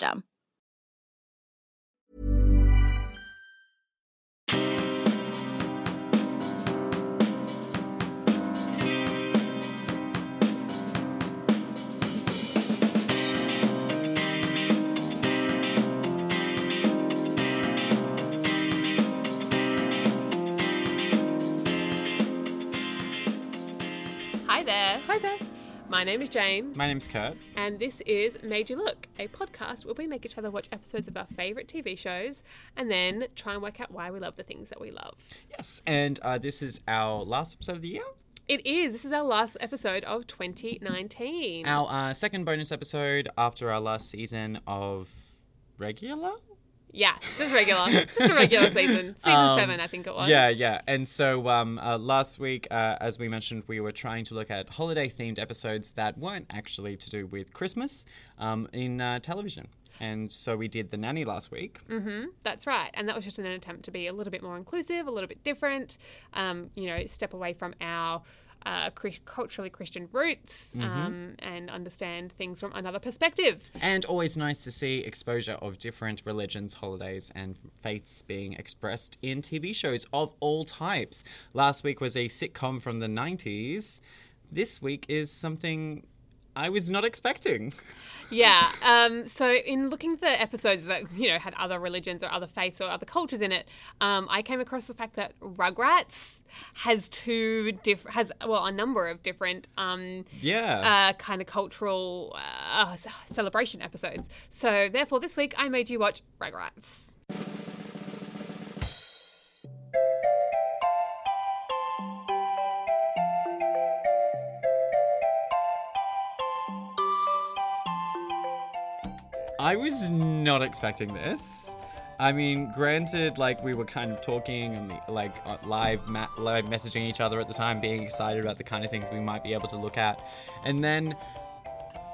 Hi My name is Jane, My name's Kurt. and this is Made You Look, a podcast where we make each other watch episodes of our favourite TV shows and then try and work out why we love the things that we love. Yes, and uh, this is our last episode of the year. It is. This is our last episode of 2019. Our uh, second bonus episode after our last season of regular. Yeah, just regular. just a regular season. Season Um, seven, I think it was. Yeah, yeah. And so um, uh, last week, uh, as we mentioned, we were trying to look at holiday themed episodes that weren't actually to do with Christmas um, in uh, television. And so we did The Nanny last week. Mm-hmm, That's right. And that was just an attempt to be a little bit more inclusive, a little bit different, um, you know, step away from our uh, culturally Christian roots Mm-hmm. um, and understand things from another perspective. And always nice to see exposure of different religions, holidays, and faiths being expressed in TV shows of all types. Last week was a sitcom from the 90s. This week is something I was not expecting. Yeah. Um, so in looking for episodes that you know had other religions or other faiths or other cultures in it, um, I came across the fact that Rugrats has two different has well a number of different um, Yeah. uh, kind of cultural uh, celebration episodes. So therefore, this week I made you watch Rugrats. I was not expecting this. I mean, granted, like we were kind of talking and like uh, live, ma- live messaging each other at the time, being excited about the kind of things we might be able to look at, and then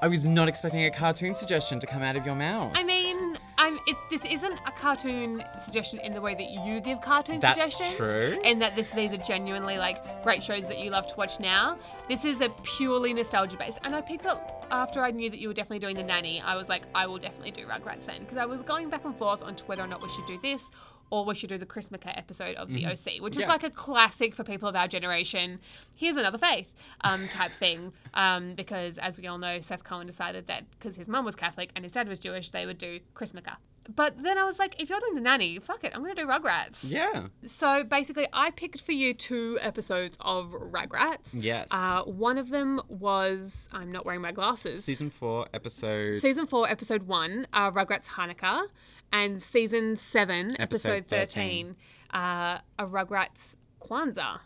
I was not expecting a cartoon suggestion to come out of your mouth. I mean, I'm. It, this isn't a cartoon suggestion in the way that you give cartoon That's suggestions, true. and that this these are genuinely like great shows that you love to watch now. This is a purely nostalgia based, and I picked up after I knew that you were definitely doing the nanny. I was like, I will definitely do Rugrats then, because I was going back and forth on whether or not we should do this. Or we should do the Christmas episode of the OC, which is Yeah. like a classic for people of our generation. Here's another faith um, type thing. Um, because as we all know, Seth Cohen decided that because his mum was Catholic and his dad was Jewish, they would do Chrismukkah. But then I was like, if you're doing the nanny, fuck it, I'm going to do Rugrats. yeah. So basically, I picked for you two episodes of Rugrats. Yes. Uh, one of them was I'm not wearing my glasses. Season four, episode. Season four, episode one, uh, Rugrats Hanukkah, and season seven, Episode episode, 13, uh, a Rugrats Kwanzaa.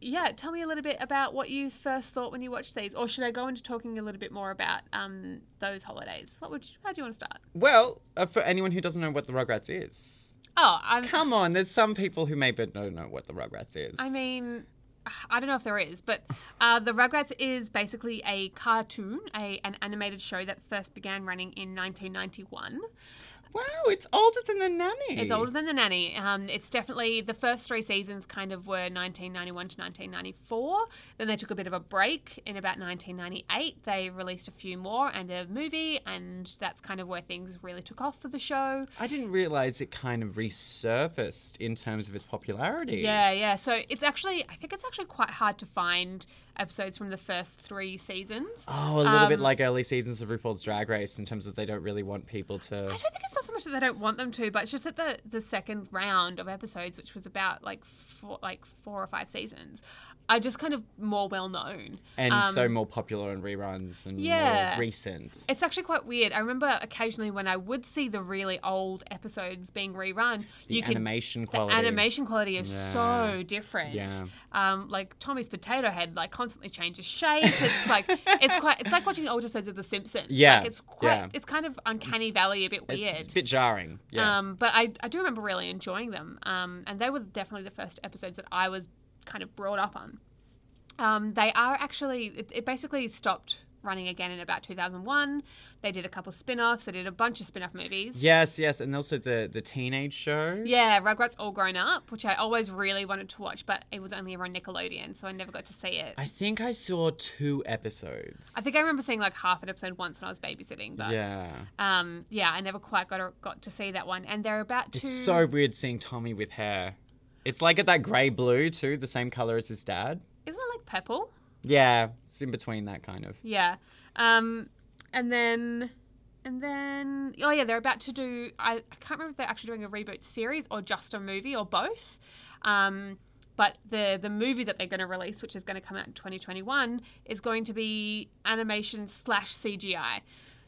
Yeah, tell me a little bit about what you first thought when you watched these, or should I go into talking a little bit more about um, those holidays? What would you, how do you want to start? well, uh, for anyone who doesn't know what the Rugrats is, Oh, I'm, come on. There's some people who maybe don't know what the Rugrats is. I mean, I don't know if there is, but uh, the Rugrats is basically a cartoon, a an animated show that first began running in 1991. Wow, it's older than the nanny. It's older than the nanny. Um, it's definitely the first three seasons kind of were 1991 to 1994. Then they took a bit of a break in about 1998. They released a few more and a movie, and that's kind of where things really took off for the show. I didn't realize it kind of resurfaced in terms of its popularity. Yeah, yeah. So it's actually, I think it's actually quite hard to find episodes from the first three seasons. Oh, a little bit Um, like early seasons of RuPaul's Drag Race in terms of they don't really want people to. I don't think it's not so much that they don't want them to, but it's just that the the second round of episodes, which was about like four, like four or five seasons, are just kind of more well known. and Um, so more popular in reruns and Yeah. more recent. It's actually quite weird. I remember occasionally when I would see the really old episodes being rerun, The you could animation the quality. animation quality is Yeah. so different. Yeah. Um, like Tommy's potato head, like constantly changes shape. It's like it's quite. It's like watching old episodes of The Simpsons. Yeah, Like it's quite. yeah. It's kind of uncanny valley, a bit It's weird. a bit jarring. Yeah. Um, but I, I do remember really enjoying them. Um, and they were definitely the first episodes that I was kind of brought up on. Um, they are actually, it, it basically stopped running again in about 2001. They did a couple spin offs, they did a bunch of spin off movies. yes, yes, and also the the teenage show. Yeah, Rugrats All Grown Up, which I always really wanted to watch, but it was only ever on Nickelodeon, so I never got to see it. I think I saw two episodes. I think I remember seeing like half an episode once when I was babysitting, but Yeah. um, yeah, I never quite got got to see that one. And they're about to. It's so weird seeing Tommy with hair. It's like at that grey blue too, the same color as his dad. Isn't it like purple? Yeah, it's in between that kind of. Yeah. Um, and then, and then, oh yeah, they're about to do. I, I can't remember if they're actually doing a reboot series or just a movie or both. Um, but the the movie that they're going to release, which is going to come out in 2021, is going to be animation slash CGI.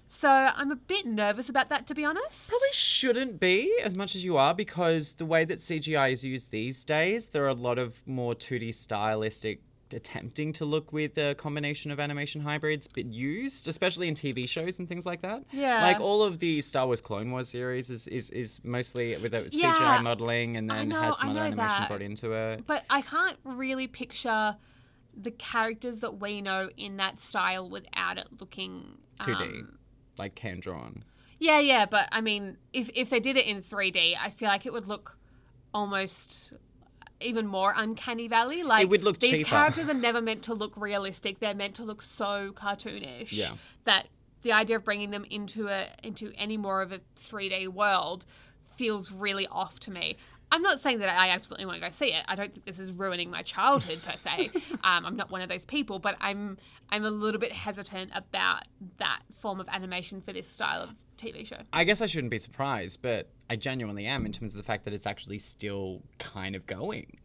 So I'm a bit nervous about that, to be honest. Probably shouldn't be as much as you are because the way that CGI is used these days, there are a lot of more 2D stylistic attempting to look with a combination of animation hybrids but used especially in tv shows and things like that Yeah. like all of the star wars clone wars series is, is, is mostly with a Yeah. cgi modeling and then know- has some other animation that. brought into it But I can't really picture the characters that we know in that style without it looking 2d um, like hand drawn Yeah, yeah, but I mean, if if they did it in 3D, I feel like it would look almost even more uncanny valley. Like it would look these cheaper. characters are never meant to look realistic. They're meant to look so cartoonish. Yeah. That the idea of bringing them into a into any more of a 3D world feels really off to me. I'm not saying that I absolutely want to go see it. I don't think this is ruining my childhood per se. um, I'm not one of those people, but I'm I'm a little bit hesitant about that form of animation for this style of TV show. I guess I shouldn't be surprised, but I genuinely am in terms of the fact that it's actually still kind of going.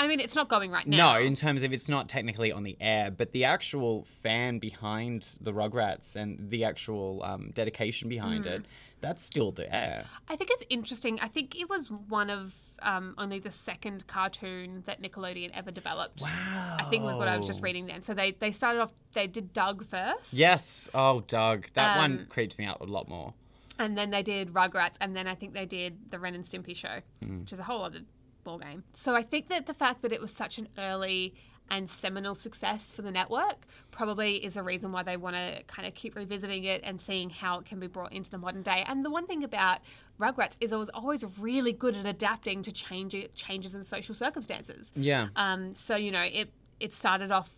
I mean, it's not going right now. No, in terms of it's not technically on the air, but the actual fan behind the Rugrats and the actual um, dedication behind Hmm. it, that's still there. I think it's interesting. I think it was one of um, only the second cartoon that Nickelodeon ever developed. Wow. I think was what I was just reading then. So they they started off. They did Doug first. Yes. Oh, Doug. That one Um, creeped me out a lot more. And then they did Rugrats, and then I think they did the Ren and Stimpy show, Hmm. which is a whole other ball game. So I think that the fact that it was such an early and seminal success for the network probably is a reason why they want to kind of keep revisiting it and seeing how it can be brought into the modern day. And the one thing about Rugrats is it was always really good at adapting to change changes in social circumstances. Yeah. Um, so you know, it it started off,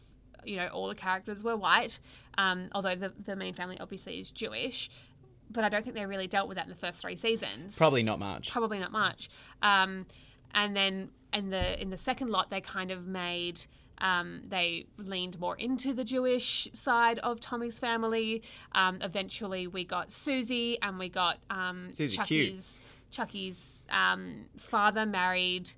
you know, all the characters were white, um, although the the main family obviously is Jewish, but I don't think they really dealt with that in the first three seasons. Probably not much. Probably not much. Um, and then in the in the second lot, they kind of made. Um, they leaned more into the Jewish side of Tommy's family. Um, eventually, we got Susie and we got um, Susie. Chucky's Chucky's um, father married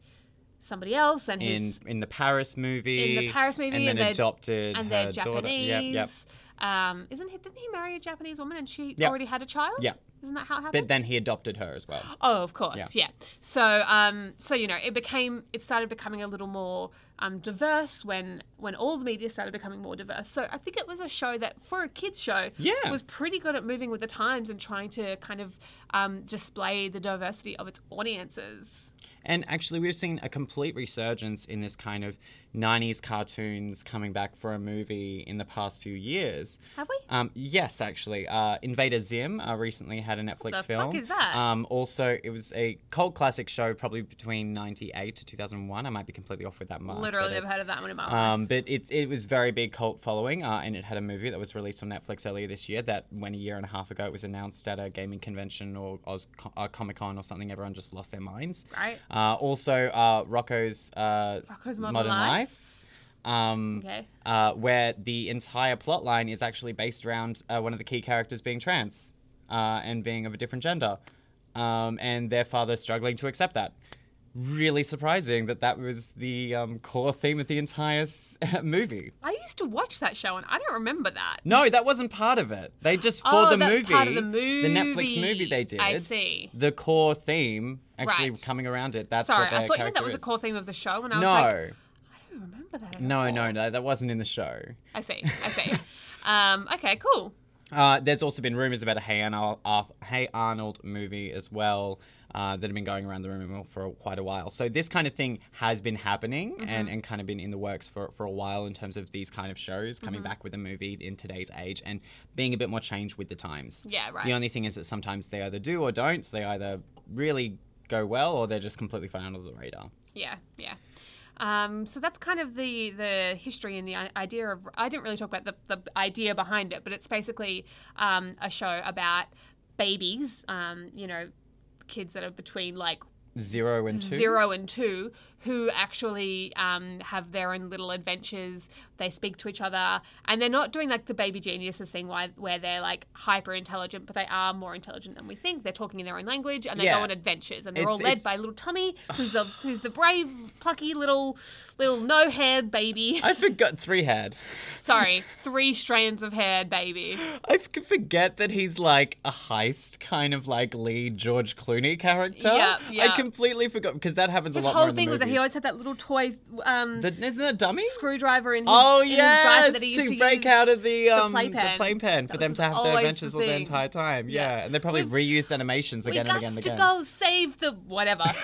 somebody else, and In his in the Paris movie. in the Paris movie, and then they're- adopted and her they're daughter. Japanese. Yep, yep. Um, isn't he? Didn't he marry a Japanese woman and she Yep. already had a child? Yep. Isn't that how it happened? But then he adopted her as well. Oh, of course, Yeah. yeah. So, um, so you know, it became, it started becoming a little more um, diverse when when all the media started becoming more diverse. So, I think it was a show that, for a kids show, Yeah. was pretty good at moving with the times and trying to kind of um, display the diversity of its audiences. And actually, we've seen a complete resurgence in this kind of 90s cartoons coming back for a movie in the past few years. Have we? Um, yes, actually. Uh, Invader Zim uh, recently had a Netflix what the fuck film. is that? Um, also, it was a cult classic show, probably between 98 to 2001. I might be completely off with that mark. Literally never heard of that one in my life. Um, but it, it was very big cult following, uh, and it had a movie that was released on Netflix earlier this year. That when a year and a half ago it was announced at a gaming convention or Oz, uh, Comic Con or something, everyone just lost their minds. Right. Uh, also, uh, Rocko's, uh, Rocko's Modern Life? um, Okay. uh, where the entire plot line is actually based around uh, one of the key characters being trans uh, and being of a different gender, um, and their father struggling to accept that. Really surprising that that was the um, core theme of the entire s- movie. I used to watch that show and I don't remember that. No, that wasn't part of it. They just for Oh, the that's movie, part of the movie, the Netflix movie. they did. I see. The core theme actually Right. coming around it. That's Sorry, what their I thought you meant that character was a is. core theme of the show, and I was No, like, I don't remember that. At no, all. no, no. That wasn't in the show. I see. I see. um, okay, cool. Uh, there's also been rumors about a Hey Arnold, Arth- hey Arnold movie as well uh, that have been going around the room for quite a while. So this kind of thing has been happening Mm-hmm. and, and kind of been in the works for, for a while in terms of these kind of shows coming Mm-hmm. back with a movie in today's age and being a bit more changed with the times. Yeah, right. The only thing is that sometimes they either do or don't. So they either really go well or they're just completely fly under the radar. Yeah, yeah. Um, so that's kind of the the history and the idea of. I didn't really talk about the, the idea behind it, but it's basically um, a show about babies. Um, you know, kids that are between like Zero and two. zero and two who actually um, have their own little adventures. They speak to each other, and they're not doing like the baby geniuses thing where, they're like hyper intelligent, but they are more intelligent than we think. They're talking in their own language, and they Yeah. go on adventures, and they're It's- all led it's- by little Tommy, who's the who's the brave, plucky little little no haired baby. I forgot three head. Sorry, three strands of haired baby. I forget that he's like a heist kind of like lead George Clooney character. Yeah, yeah. I completely forgot because that happens His a lot whole thing was that he always had that little toy um, The- isn't a dummy? screwdriver in his, Oh diaper yes, that he used to, to break out of the um playpen. playpen for them to have their always the adventures all the entire time. Yeah. Yeah, and they probably We've- reused animations again and again and again. to go save the whatever.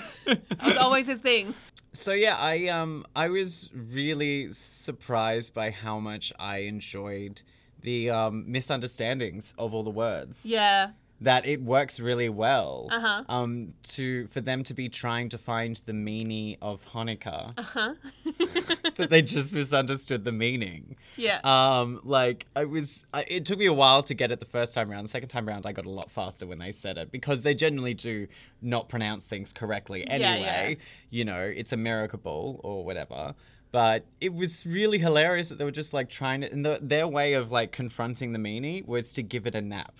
that was always his thing. So yeah, I um I was really surprised by how much I enjoyed the um misunderstandings of all the words. Yeah. That it works really well. Uh-huh. Um, to for them to be trying to find the meaning of Hanukkah, Huh? that they just misunderstood the meaning. yeah. Um, like I was, I, it took me a while to get it the first time around. The second time around, I got a lot faster when they said it because they generally do not pronounce things correctly anyway. yeah. You know, it's a miracle ball or whatever. But it was really hilarious that they were just like trying to, and the, their way of like confronting the meaning was to give it a nap,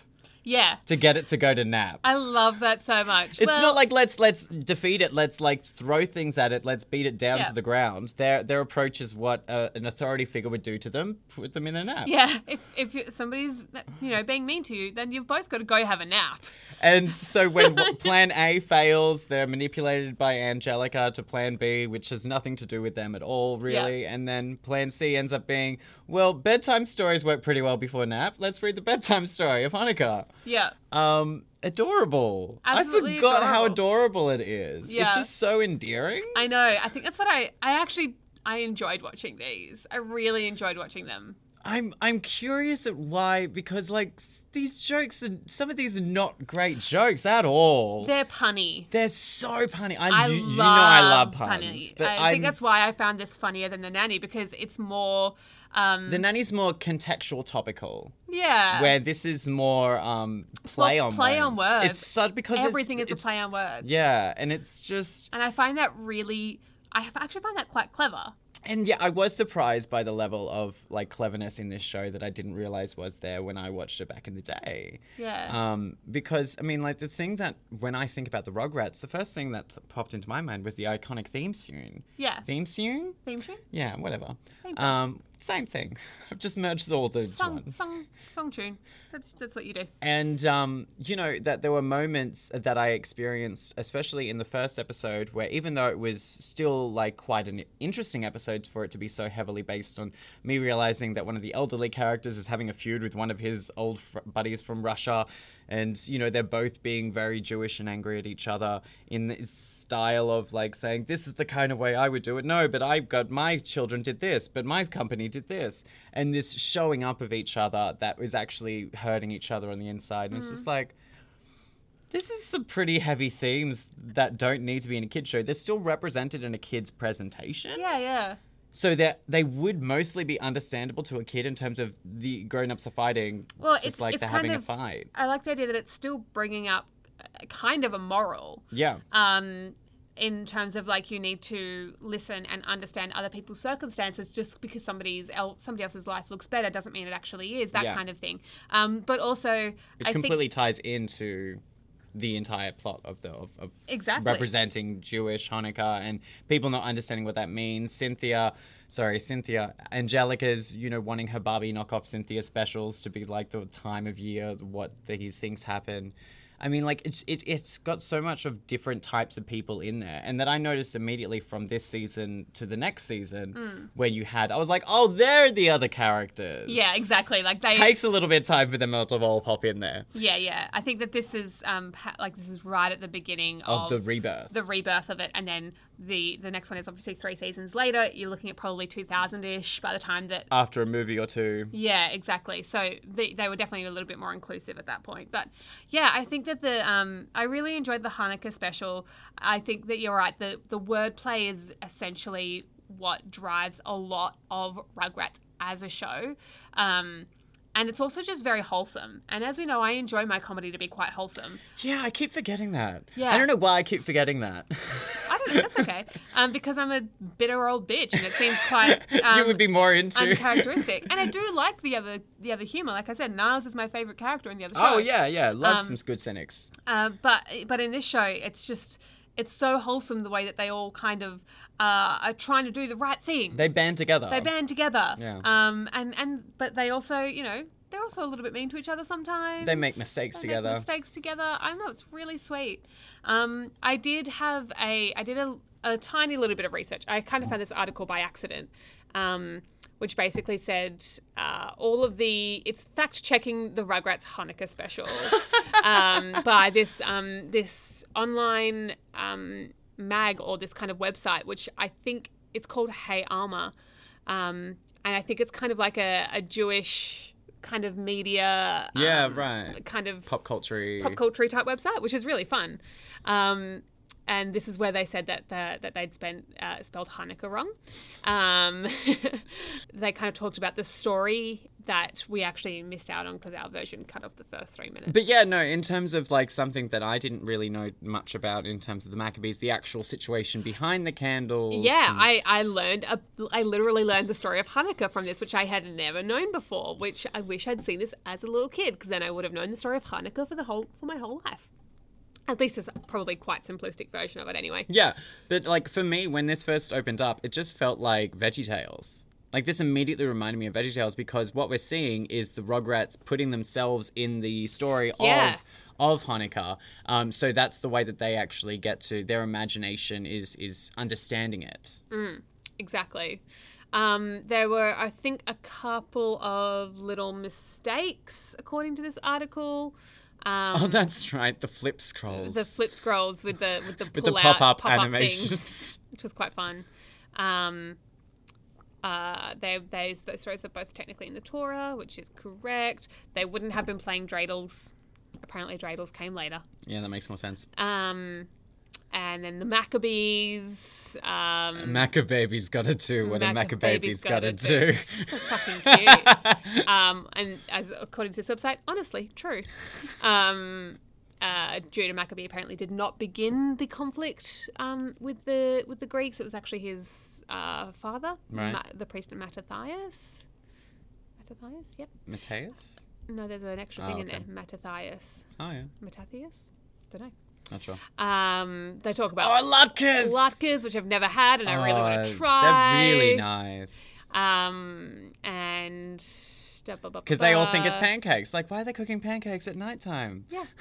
yeah. to get it to go to nap. I love that so much. It's well, not like let's let's defeat it. Let's like throw things at it. Let's beat it down Yeah. to the ground. Their their approach is what uh, an authority figure would do to them. Put them in a nap. Yeah, if if somebody's you know being mean to you, then you've both got to go have a nap. And so when Plan A fails, they're manipulated by Angelica to Plan B, which has nothing to do with them at all, really. And then Plan C ends up being, well, bedtime stories work pretty well before nap. Let's read the bedtime story of Hanukkah. Yeah. Um, adorable. Absolutely I forgot how adorable. adorable it is. Yeah. It's just so endearing. I know. I think that's what I I actually I enjoyed watching these. I really enjoyed watching them. I'm I'm curious at why because like these jokes are some of these are not great jokes at all. They're, punny. They're so punny. I, I you, love you know I love puns, punny. but I I'm, think that's why I found this funnier than the nanny because it's more. Um, the nanny's more contextual, topical. yeah. Where this is more um play more on play on words. words. It's such because it's- everything is a play on words. Yeah, and it's just And I find that really. I actually find that quite clever. and yeah, I was surprised by the level of like cleverness in this show that I didn't realize was there when I watched it back in the day. Yeah. Um, because I mean, like the thing that when I think about the Rugrats, the first thing that popped into my mind was the iconic theme tune. yeah. Theme tune? Theme tune. Yeah, whatever. Theme tune. Um, same thing. I've just merged all the Song, one. song, song tune. That's that's what you do. And um, you know that there were moments that I experienced, especially in the first episode, where even though it was still like quite an interesting episode for it to be so heavily based on me realizing that one of the elderly characters is having a feud with one of his old fr- buddies from Russia, and you know they're both being very Jewish and angry at each other in this style of like saying this is the kind of way I would do it. No, but I've got my children did this, but my company did this, and this showing up of each other that was actually hurting each other on the inside, and it's just mm. like. This is some pretty heavy themes that don't need to be in a kid's show. They're still represented in a kid's presentation. Yeah, yeah. So that they would mostly be understandable to a kid in terms of the grown-ups are fighting, Well, just it's- like it's they're having of- a fight. I like the idea that it's still bringing up uh, kind of a moral. Yeah. Um, in terms of like you need to listen and understand other people's circumstances just because somebody's el- somebody else's life looks better doesn't mean it actually is that Yeah. kind of thing um, but also Which I completely ties into the entire plot of the of, of Exactly. representing Jewish Hanukkah and people not understanding what that means. Cynthia, sorry, Cynthia, Angelica's, you know, wanting her Barbie knockoff Cynthia specials to be like the time of year what these things happen. I mean, like it's it, it's got so much of different types of people in there, and that I noticed immediately from this season to the next season, where you had, I was like, oh, they're the other characters. Yeah, exactly. Like they Takes a little bit of time for them all to all pop in there Yeah, yeah. I think that this is um pa- like this is right at the beginning of of, the rebirth. the rebirth of it, and then the the next one is obviously three seasons later. You're looking at probably 2000 ish by the time that. after a movie or two. Yeah, exactly. So they, they were definitely a little bit more inclusive at that point. But yeah, I think that the um, I really enjoyed the Hanukkah special. I think that you're right. The the wordplay is essentially what drives a lot of Rugrats as a show. Um, and it's also just very wholesome. And as we know, I enjoy my comedy to be quite wholesome. Yeah, I keep forgetting that. Yeah. I don't know why I keep forgetting that. I don't know, that's okay. Um, because I'm a bitter old bitch, and it seems quite um, you would be more into. uncharacteristic. and I do like the other the other humor. Like I said, Niles is my favorite character in the other show. oh yeah, yeah. Love Um, some good cynics. Uh, but but in this show, it's just it's so wholesome the way that they all kind of uh, are trying to do the right thing. They band together. They band together. Yeah. Um. And and but they also you know they're also a little bit mean to each other sometimes. They make mistakes They together. Make mistakes together. I don't know. It's really sweet. Um. I did have a I did a a tiny little bit of research. I kind of found this article by accident. Um. Which basically said uh, all of the it's fact checking the Rugrats Hanukkah special um, by this um, this online um, mag or this kind of website, which I think it's called Hey Alma, um, and I think it's kind of like a, a Jewish kind of media, Yeah, um, right. kind of Pop culture. pop culture type website, which is really fun. Um, and this is where they said that the, that they'd spent, uh, spelled Hanukkah wrong. Um, they kind of talked about the story that we actually missed out on because our version cut off the first three minutes. But yeah, no, in terms of like something that I didn't really know much about in terms of the Maccabees, the actual situation behind the candles. Yeah, and- I, I learned, a, I literally learned the story of Hanukkah from this, which I had never known before, which I wish I'd seen this as a little kid, because then I would have known the story of Hanukkah for the whole, for my whole life. At least it's probably quite simplistic version of it anyway. Yeah, but like for me, when this first opened up, it just felt like Veggie Tales. Like this immediately reminded me of Veggie Tales because what we're seeing is the Rugrats putting themselves in the story Yeah. of of Hanukkah. Um, so that's the way that they actually get to their imagination is is understanding it. Exactly. Um, there were, I think, a couple of little mistakes, according to this article. Um, Oh, that's right, the flip scrolls. the flip scrolls with the with the with the pop-up pop-up animations. things, which was quite fun. Um, uh, they, they, those stories are both technically in the Torah, which is correct. They wouldn't have been playing dreidels. Apparently, dreidels came later. yeah, that makes more sense. Um, and then the Maccabees. Um, Maccababy's got to do what a Maccababy's got to gotta do. do. So fucking cute. um, and as according to this website, honestly, true. Um, uh, Judah Maccabee apparently did not begin the conflict um, with the with the Greeks. It was actually his uh, father, Right. Ma- the priest Mattathias. Mattathias, yep. Mateus? No, there's an extra Oh, thing in okay. there. Mattathias. Oh yeah, Mattathias? Don't know. not sure. Um, they talk about Oh, latkes! latkes, which I've never had, and I really want Oh, to try. They're really nice. Um, and Because they all think it's pancakes. Like, why are they cooking pancakes at nighttime? Yeah.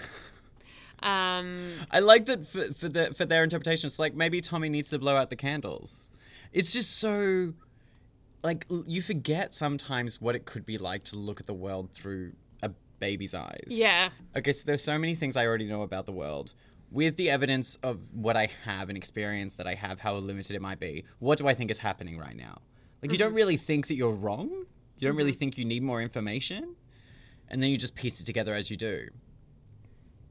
Um, I like that for, for the for their interpretation. It's like maybe Tommy needs to blow out the candles. It's just so like you forget sometimes what it could be like to look at the world through a baby's eyes. yeah. Okay, so there's so many things I already know about the world. With the evidence of what I have and experience that I have, how limited it might be, what do I think is happening right now? Like, you don't really think that you're wrong. You don't really think you need more information. And then you just piece it together as you do.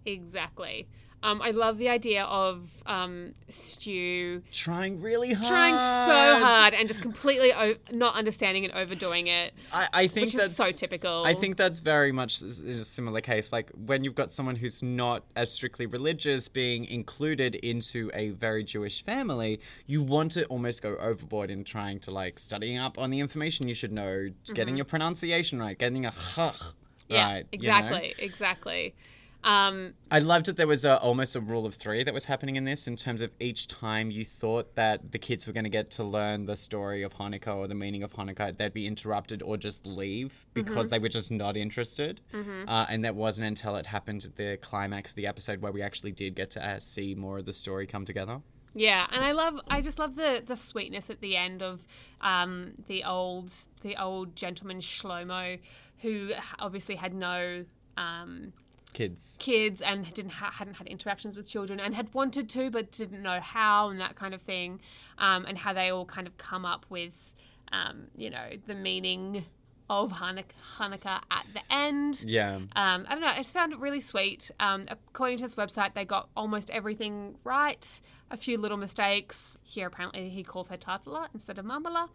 Exactly. Um, I love the idea of um, Stu Trying really hard. trying so hard and just completely o- not understanding and overdoing it, I, I think that's so typical. I think that's very much a similar case. Like when you've got someone who's not as strictly religious being included into a very Jewish family, you want to almost go overboard in trying to like studying up on the information you should know, getting your pronunciation right, getting a chach Mm-hmm. yeah, right. you know? exactly, exactly. Um, I loved that there was a, almost a rule of three that was happening in this in terms of each time you thought that the kids were going to get to learn the story of Hanukkah or the meaning of Hanukkah, they'd be interrupted or just leave because they were just not interested. Uh, and that wasn't until it happened at the climax of the episode where we actually did get to uh, see more of the story come together. Yeah, and I love, I just love the the sweetness at the end of um, the old the old gentleman Shlomo, who obviously had no um, Kids. kids and didn't ha- hadn't had interactions with children and had wanted to but didn't know how and that kind of thing, um, and how they all kind of come up with, um, you know, the meaning of Hanukkah, Hanukkah at the end. Yeah. Um, I don't know. I just found it really sweet. Um, according to this website, they got almost everything right. A few little mistakes. Here, apparently, he calls her Tartala instead of Mamala,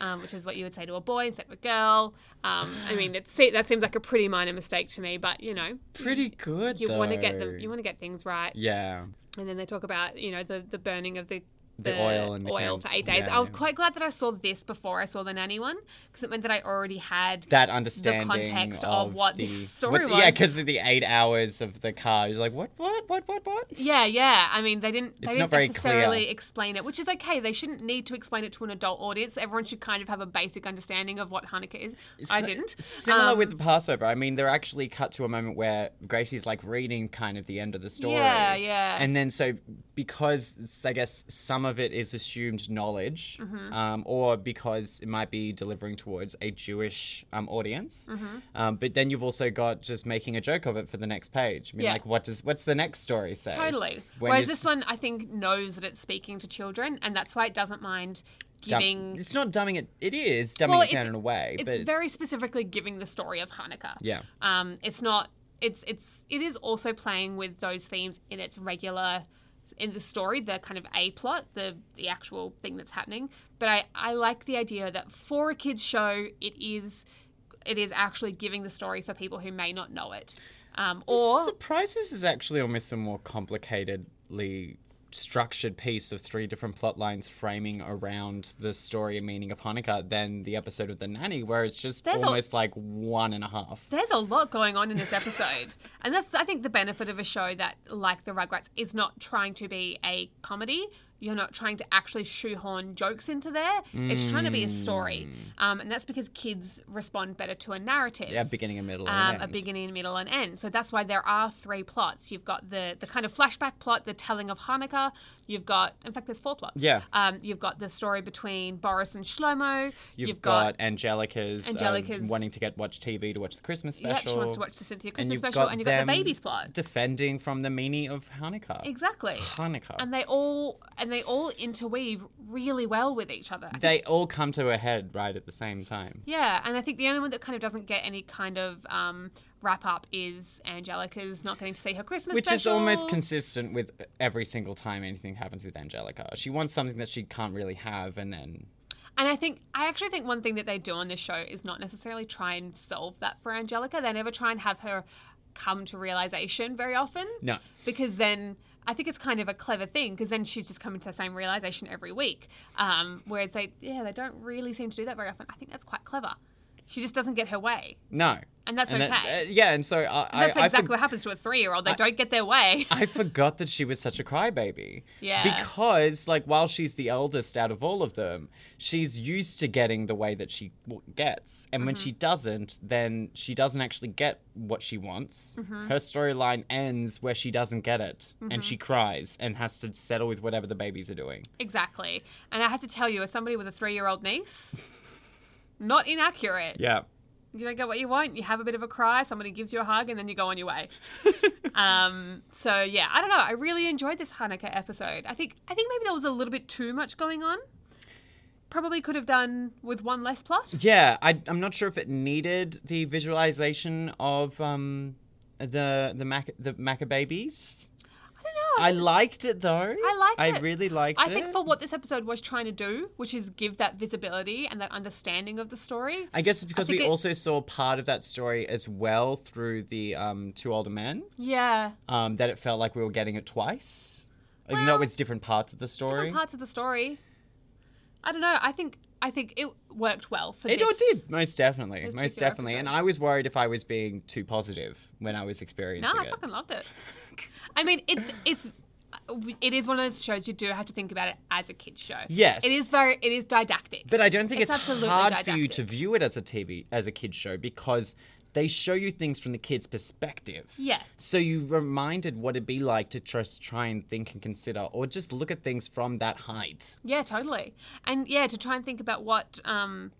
um, which is what you would say to a boy instead of a girl. Um, I mean, it's, that seems like a pretty minor mistake to me, but you know, Pretty good. you want to get them. You want to get things right. Yeah. And then they talk about you know the the burning of the. The oil and the oil for eight days. Yeah, I was yeah. quite glad that I saw this before I saw the nanny one because it meant that I already had That understanding the context of what the, this story what- Yeah, because of the eight hours of the car. He's like, what, what, what, what, what? Yeah, yeah. I mean, they didn't. They It's didn't not very necessarily clear. explain it, which is okay. They shouldn't need to explain it to an adult audience. Everyone should kind of have a basic understanding of what Hanukkah is. I S- didn't. Similar Um, with the Passover. I mean, they're actually cut to a moment where Gracie's like reading kind of the end of the story. Yeah, yeah. And then so because I guess some of it is assumed knowledge, Mm-hmm. um, or because it might be delivering towards a Jewish um, audience. Mm-hmm. Um, but then you've also got just making a joke of it for the next page. I mean, Yeah. like, what does what's the next story say? Totally. When Whereas this one, I think, knows that it's speaking to children, and that's why it doesn't mind Dumb- giving. It's not dumbing it. It is dumbing Well, it down in a way, it's but very specifically giving the story of Hanukkah. yeah. Um, it's not. It's it's it is also playing with those themes in its regular in the story, the kind of a plot, the the actual thing that's happening. But I I like the idea that for a kids show, it is it is actually giving the story for people who may not know it. Um, or surprises is actually almost a more complicatedly structured piece of three different plot lines framing around the story and meaning of Hanukkah than the episode of The Nanny, where it's just There's a- almost like one and a half. There's a lot going on in this episode. and that's, I think, the benefit of a show that, like The Rugrats, is not trying to be a comedy. You're not trying to actually shoehorn jokes into there. It's trying to be a story. Um, and that's because kids respond better to a narrative. Yeah, beginning, a middle, and Um, an a beginning, middle, and end. So that's why there are three plots. You've got the the kind of flashback plot, the telling of Hanukkah. You've got, in fact, there's four plots. Yeah. Um, you've got the story between Boris and Shlomo. You've, got, Angelica's, uh, Angelica's- wanting to get watch TV to watch the Christmas special. she wants to watch the Cynthia and Christmas you've special, got and you've got the baby's plot. defending from the meaning of Hanukkah. Exactly. Hanukkah. And they all and they all interweave really well with each other. I they all come to a head right at the same time. yeah, and I think the only one that kind of doesn't get any kind of um, wrap up is Angelica's not getting to see her Christmas Which is almost consistent with every single time anything happens with Angelica. She wants something that she can't really have, and then And I think I actually think one thing that they do on this show is not necessarily try and solve that for Angelica. They never try and have her come to realization very often. no. because then I think it's kind of a clever thing because then she's just coming to the same realization every week. Um, whereas they, yeah, they don't really seem to do that very often. I think that's quite clever. She just doesn't get her way, No. and that's And okay. that- uh, yeah, and so I, And that's I, I, exactly for- what happens to a three-year-old. They don't get their way. I forgot that she was such a crybaby. Yeah. Because, like, while she's the eldest out of all of them, she's used to getting the way that she w- gets. And when Mm-hmm. she doesn't, then she doesn't actually get what she wants. Mm-hmm. Her storyline ends where she doesn't get it. And she cries and has to settle with whatever the babies are doing. exactly. And I had to tell you, as somebody with a three-year-old niece, not inaccurate. Yeah. You don't get what you want. You have a bit of a cry. Somebody gives you a hug, and then you go on your way. um, so yeah, I don't know. I really enjoyed this Hanukkah episode. I think I think maybe there was a little bit too much going on. Probably could have done with one less plot. Yeah, I, I'm not sure if it needed the visualization of um, the the Mac the don't know. I liked it though. I liked I it. really liked it. I it. think for what this episode was trying to do, which is give that visibility and that understanding of the story. I guess it's because we think it- also saw part of that story as well through the um, two older men. Yeah, Um, that it felt like we were getting it twice, even though it Well, was different parts of the story. different parts of the story. I don't know. I think I think it worked well for It this. all did, most definitely, this most particular definitely. And episode. I was worried if I was being too positive when I was experiencing it. No, experiencing I it. fucking loved it. I mean, it's it's it is one of those shows you do have to think about it as a kids show. Yes. it is very it is didactic. But I don't think It's it's, hard for you to view it as a TV as a kids show because they show you things from the kids' perspective. yeah, So you reminded what it'd be like to just try and think and consider, or just look at things from that height. yeah, totally. And yeah, to try and think about what um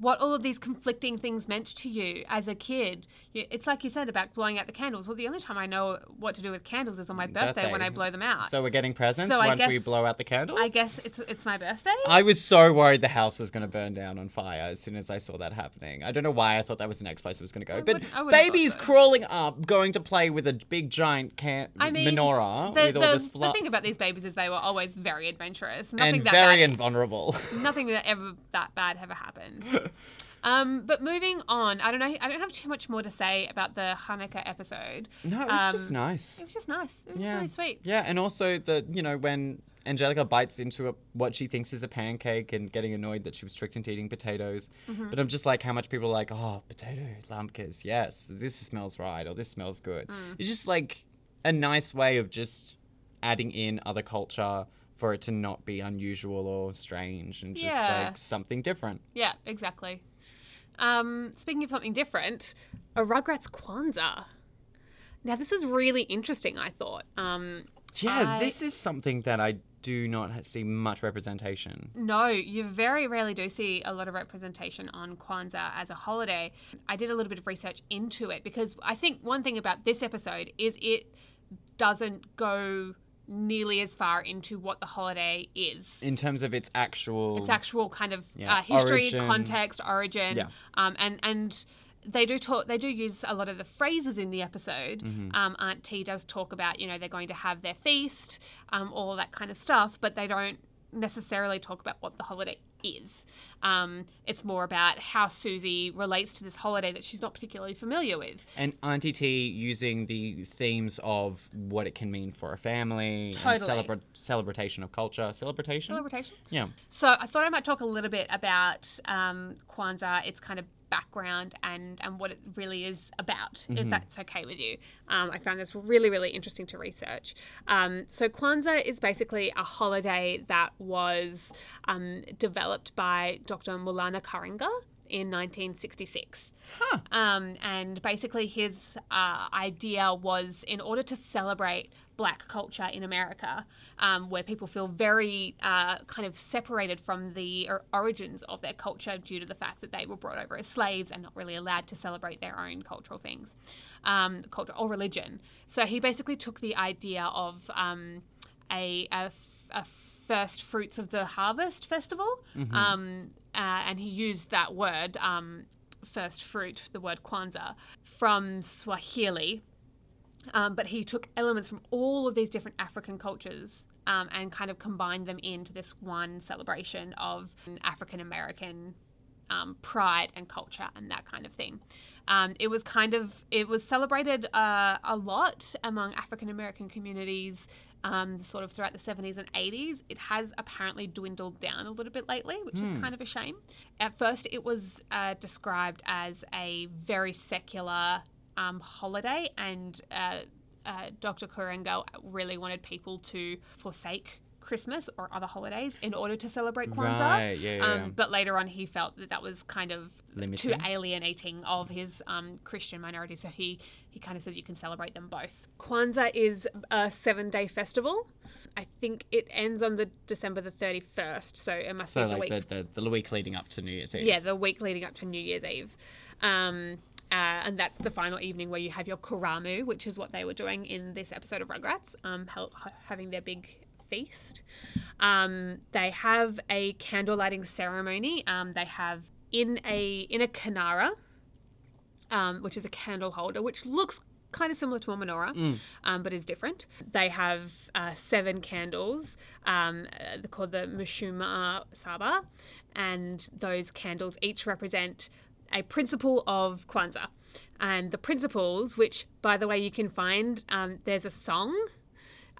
what all of these conflicting things meant to you as a kid. It's like you said about blowing out the candles. Well, the only time I know what to do with candles is on my mm, birthday, when I blow them out. So we're getting presents So once we blow out the candles. I guess it's it's my birthday. I was so worried the house was going to burn down on fire as soon as I saw that happening. I don't know why I thought that was the next place it was going to go. but wouldn't- I wouldn't have thought babies so. crawling up, going to play with a big giant can- I mean, menorah the, with all the, this the fluff thing about these babies is they were always very adventurous. Nothing and that very bad invulnerable. nothing that ever that bad ever happened. um, but moving on, I don't know. I don't have too much more to say about the Hanukkah episode. no, it was just Um, nice. It was just nice. It was Yeah. really sweet. Yeah, and also the you know when Angelica bites into a, what she thinks is a pancake and getting annoyed that she was tricked into eating potatoes. Mm-hmm. But I'm just like how much people are like, oh, potato latkes, yes, this smells right or this smells good. Mm. It's just like a nice way of just adding in other culture for it to not be unusual or strange and just Yeah. like something different. Yeah, exactly. Um, speaking of something different, a Rugrats Kwanzaa. Now this is really interesting. I thought. Um, Yeah, I- this is something that I do not see much representation. No, you very rarely do see a lot of representation on Kwanzaa as a holiday. I did a little bit of research into it because I think one thing about this episode is it doesn't go nearly as far into what the holiday is. In terms of its actual Its actual kind of Yeah, uh, history, origin. context, origin, Yeah. um, and and they do talk. They do use a lot of the phrases in the episode. Mm-hmm. Um, Aunt T does talk about you know they're going to have their feast, um, all that kind of stuff, but they don't necessarily talk about what the holiday is. Um, it's more about how Susie relates to this holiday that she's not particularly familiar with. And Auntie T using the themes of what it can mean for a family, Totally. and celebra- celebration of culture, celebration. Celebration. yeah, So I thought I might talk a little bit about um, Kwanzaa, its kind of background and, and what it really is about, if that's okay with you. Um, I found this really, really interesting to research. Um, so Kwanzaa is basically a holiday that was um, developed by Dr. Maulana Karenga in 1966. Um, and basically, his uh, idea was in order to celebrate black culture in America, um, where people feel very uh, kind of separated from the origins of their culture due to the fact that they were brought over as slaves and not really allowed to celebrate their own cultural things, um, culture or religion. So he basically took the idea of um, a, a, a first fruits of the harvest festival, um, uh, and he used that word, um, first fruit, the word Kwanzaa, from Swahili. Um, but he took elements from all of these different African cultures um, and kind of combined them into this one celebration of African American um, pride and culture and that kind of thing. Um, it was kind of it was celebrated uh, a lot among African American communities, um, sort of throughout the 70s and 80s. It has apparently dwindled down a little bit lately, which is kind of a shame. At first, it was uh, described as a very secular um, holiday, and uh, uh, Dr. Karenga really wanted people to forsake Christmas or other holidays in order to celebrate Kwanzaa. Right, yeah, yeah, Um. But later on, he felt that that was kind of Limiting. too alienating of his um, Christian minority. So he, he kind of says you can celebrate them both. Kwanzaa is a seven day festival. I think it ends on the December the 31st. So it must so be the week the, the the week leading up to New Year's Eve. yeah, the week leading up to New Year's Eve. Um, uh, and that's the final evening where you have your karamu, which is what they were doing in this episode of Rugrats, um, having their big feast. Um, they have a candle lighting ceremony. Um, they have in a in a kinara, um, which is a candle holder, which looks kind of similar to a menorah, um, but is different. They have uh, seven candles. Um, uh, they're called the Mishumaa Saba, and those candles each represent a principle of Kwanzaa. And the principles, which, by the way, you can find, um, there's a song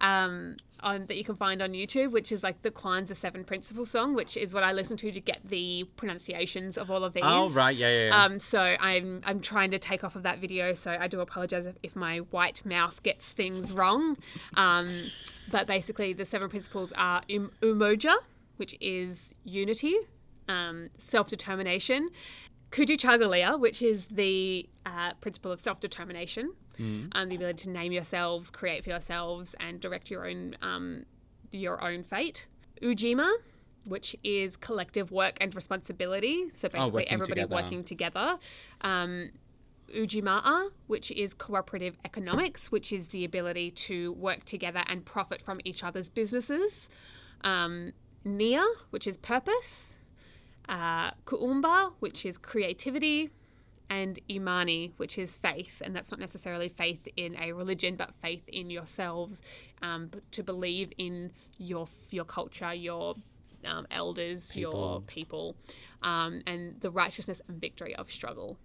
um, on that you can find on YouTube, which is like the Kwanzaa Seven Principles song, which is what I listen to to get the pronunciations of all of these. Oh right, yeah, yeah. yeah. Um, so I'm I'm trying to take off of that video, so I do apologize if, if my white mouth gets things wrong. Um, but basically, the seven principles are um, umoja, which is unity, um, self determination, kujichagulia, which is the uh, principle of self determination, um, the ability to name yourselves, create for yourselves, and direct your own um, your own fate. Ujima, which is collective work and responsibility. So basically, working everybody together. working together. Um, Ujamaa, which is cooperative economics, which is the ability to work together and profit from each other's businesses. Um, Nia, which is purpose. Uh, Kuumba, which is creativity. And Imani, which is faith. And that's not necessarily faith in a religion, but faith in yourselves, um, to believe in your, your culture, your um, elders, your people, um, and the righteousness and victory of struggle.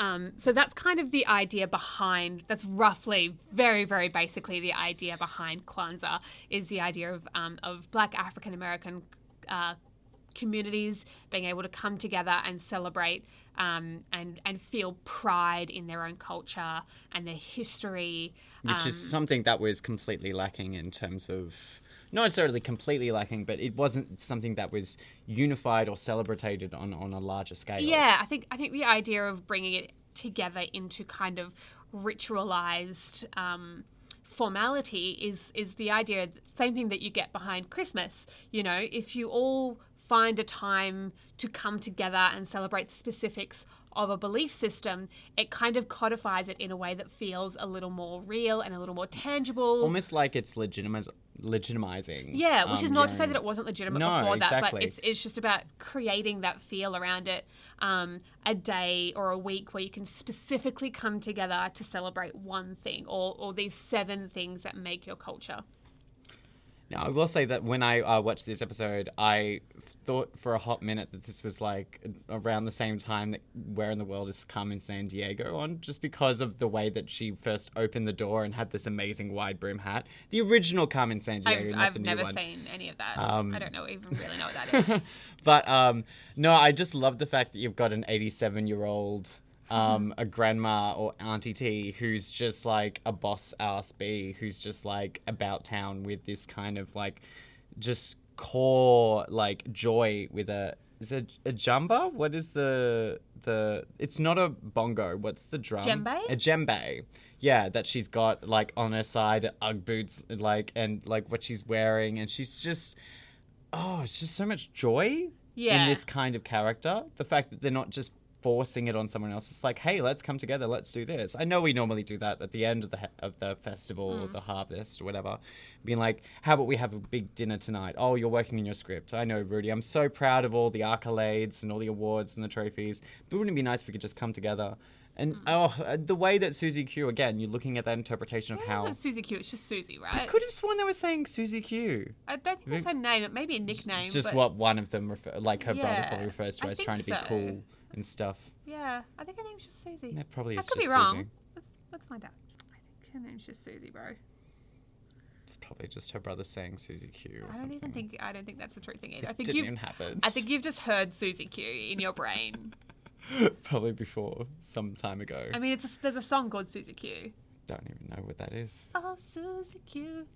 Um, so that's kind of the idea behind. That's roughly, very, very basically, the idea behind Kwanzaa is the idea of um, of Black African American uh, communities being able to come together and celebrate um, and and feel pride in their own culture and their history. Which um, is something that was completely lacking in terms of not necessarily completely lacking, but it wasn't something that was unified or celebrated on, on a larger scale. Yeah, I think I think the idea of bringing it together into kind of ritualized um, formality is is the idea. Same thing that you get behind Christmas. You know, if you all find a time to come together and celebrate specifics of a belief system, it kind of codifies it in a way that feels a little more real and a little more tangible. Almost like it's legitimate, legitimizing. Yeah, which is um, not your to say that it wasn't legitimate No, before that, but it's it's just about creating that feel around it. Um, a day or a week where you can specifically come together to celebrate one thing or or these seven things that make your culture. Now, I will say that when I uh, watched this episode, I thought for a hot minute that this was like around the same time that Where in the World is Carmen Sandiego on, just because of the way that she first opened the door and had this amazing wide brim hat. The original Carmen Sandiego, I've, I've never one. seen any of that. Um, I don't know even really know what that is. but um, no, I just love the fact that you've got an 87 year old, um, a grandma or auntie T who's just like a boss ass B who's just like about town with this kind of like just core like joy with a is it a jumba? What is the the? It's not a bongo. What's the drum? Djembe? A djembe. Yeah, that she's got like on her side, UGG boots, like and like what she's wearing, and she's just oh, it's just so much joy Yeah. in this kind of character. The fact that they're not just forcing it on someone else. It's like, hey, let's come together, let's do this. I know we normally do that at the end of the of the festival or Mm. the harvest or whatever, being like, how about we have a big dinner tonight? Oh, you're working in your script. I know, Rudy. I'm so proud of all the accolades and all the awards and the trophies. But wouldn't it be nice if we could just come together? And Mm. oh, uh, the way that Susie Q again, you're looking at that interpretation of how. It's Susie Q. It's just Susie, right? I could have sworn they were saying Susie Q. I don't think that's her name. It may be a nickname. It's just what one of them refer, like her brother probably refers to I as trying to be cool and stuff. Yeah, I think her name's just Susie. That probably I could just be wrong. Susie. Let's let's find out. I think her name's just Susie, bro. It's probably just her brother saying Susie Q or I don't something. even think I don't think that's the true thing either. I it think didn't you even happen. I think you've just heard Susie Q in your brain. probably before some time ago. I mean, it's a, there's a song called Susie Q. Don't even know what that is. Oh, Susie Q.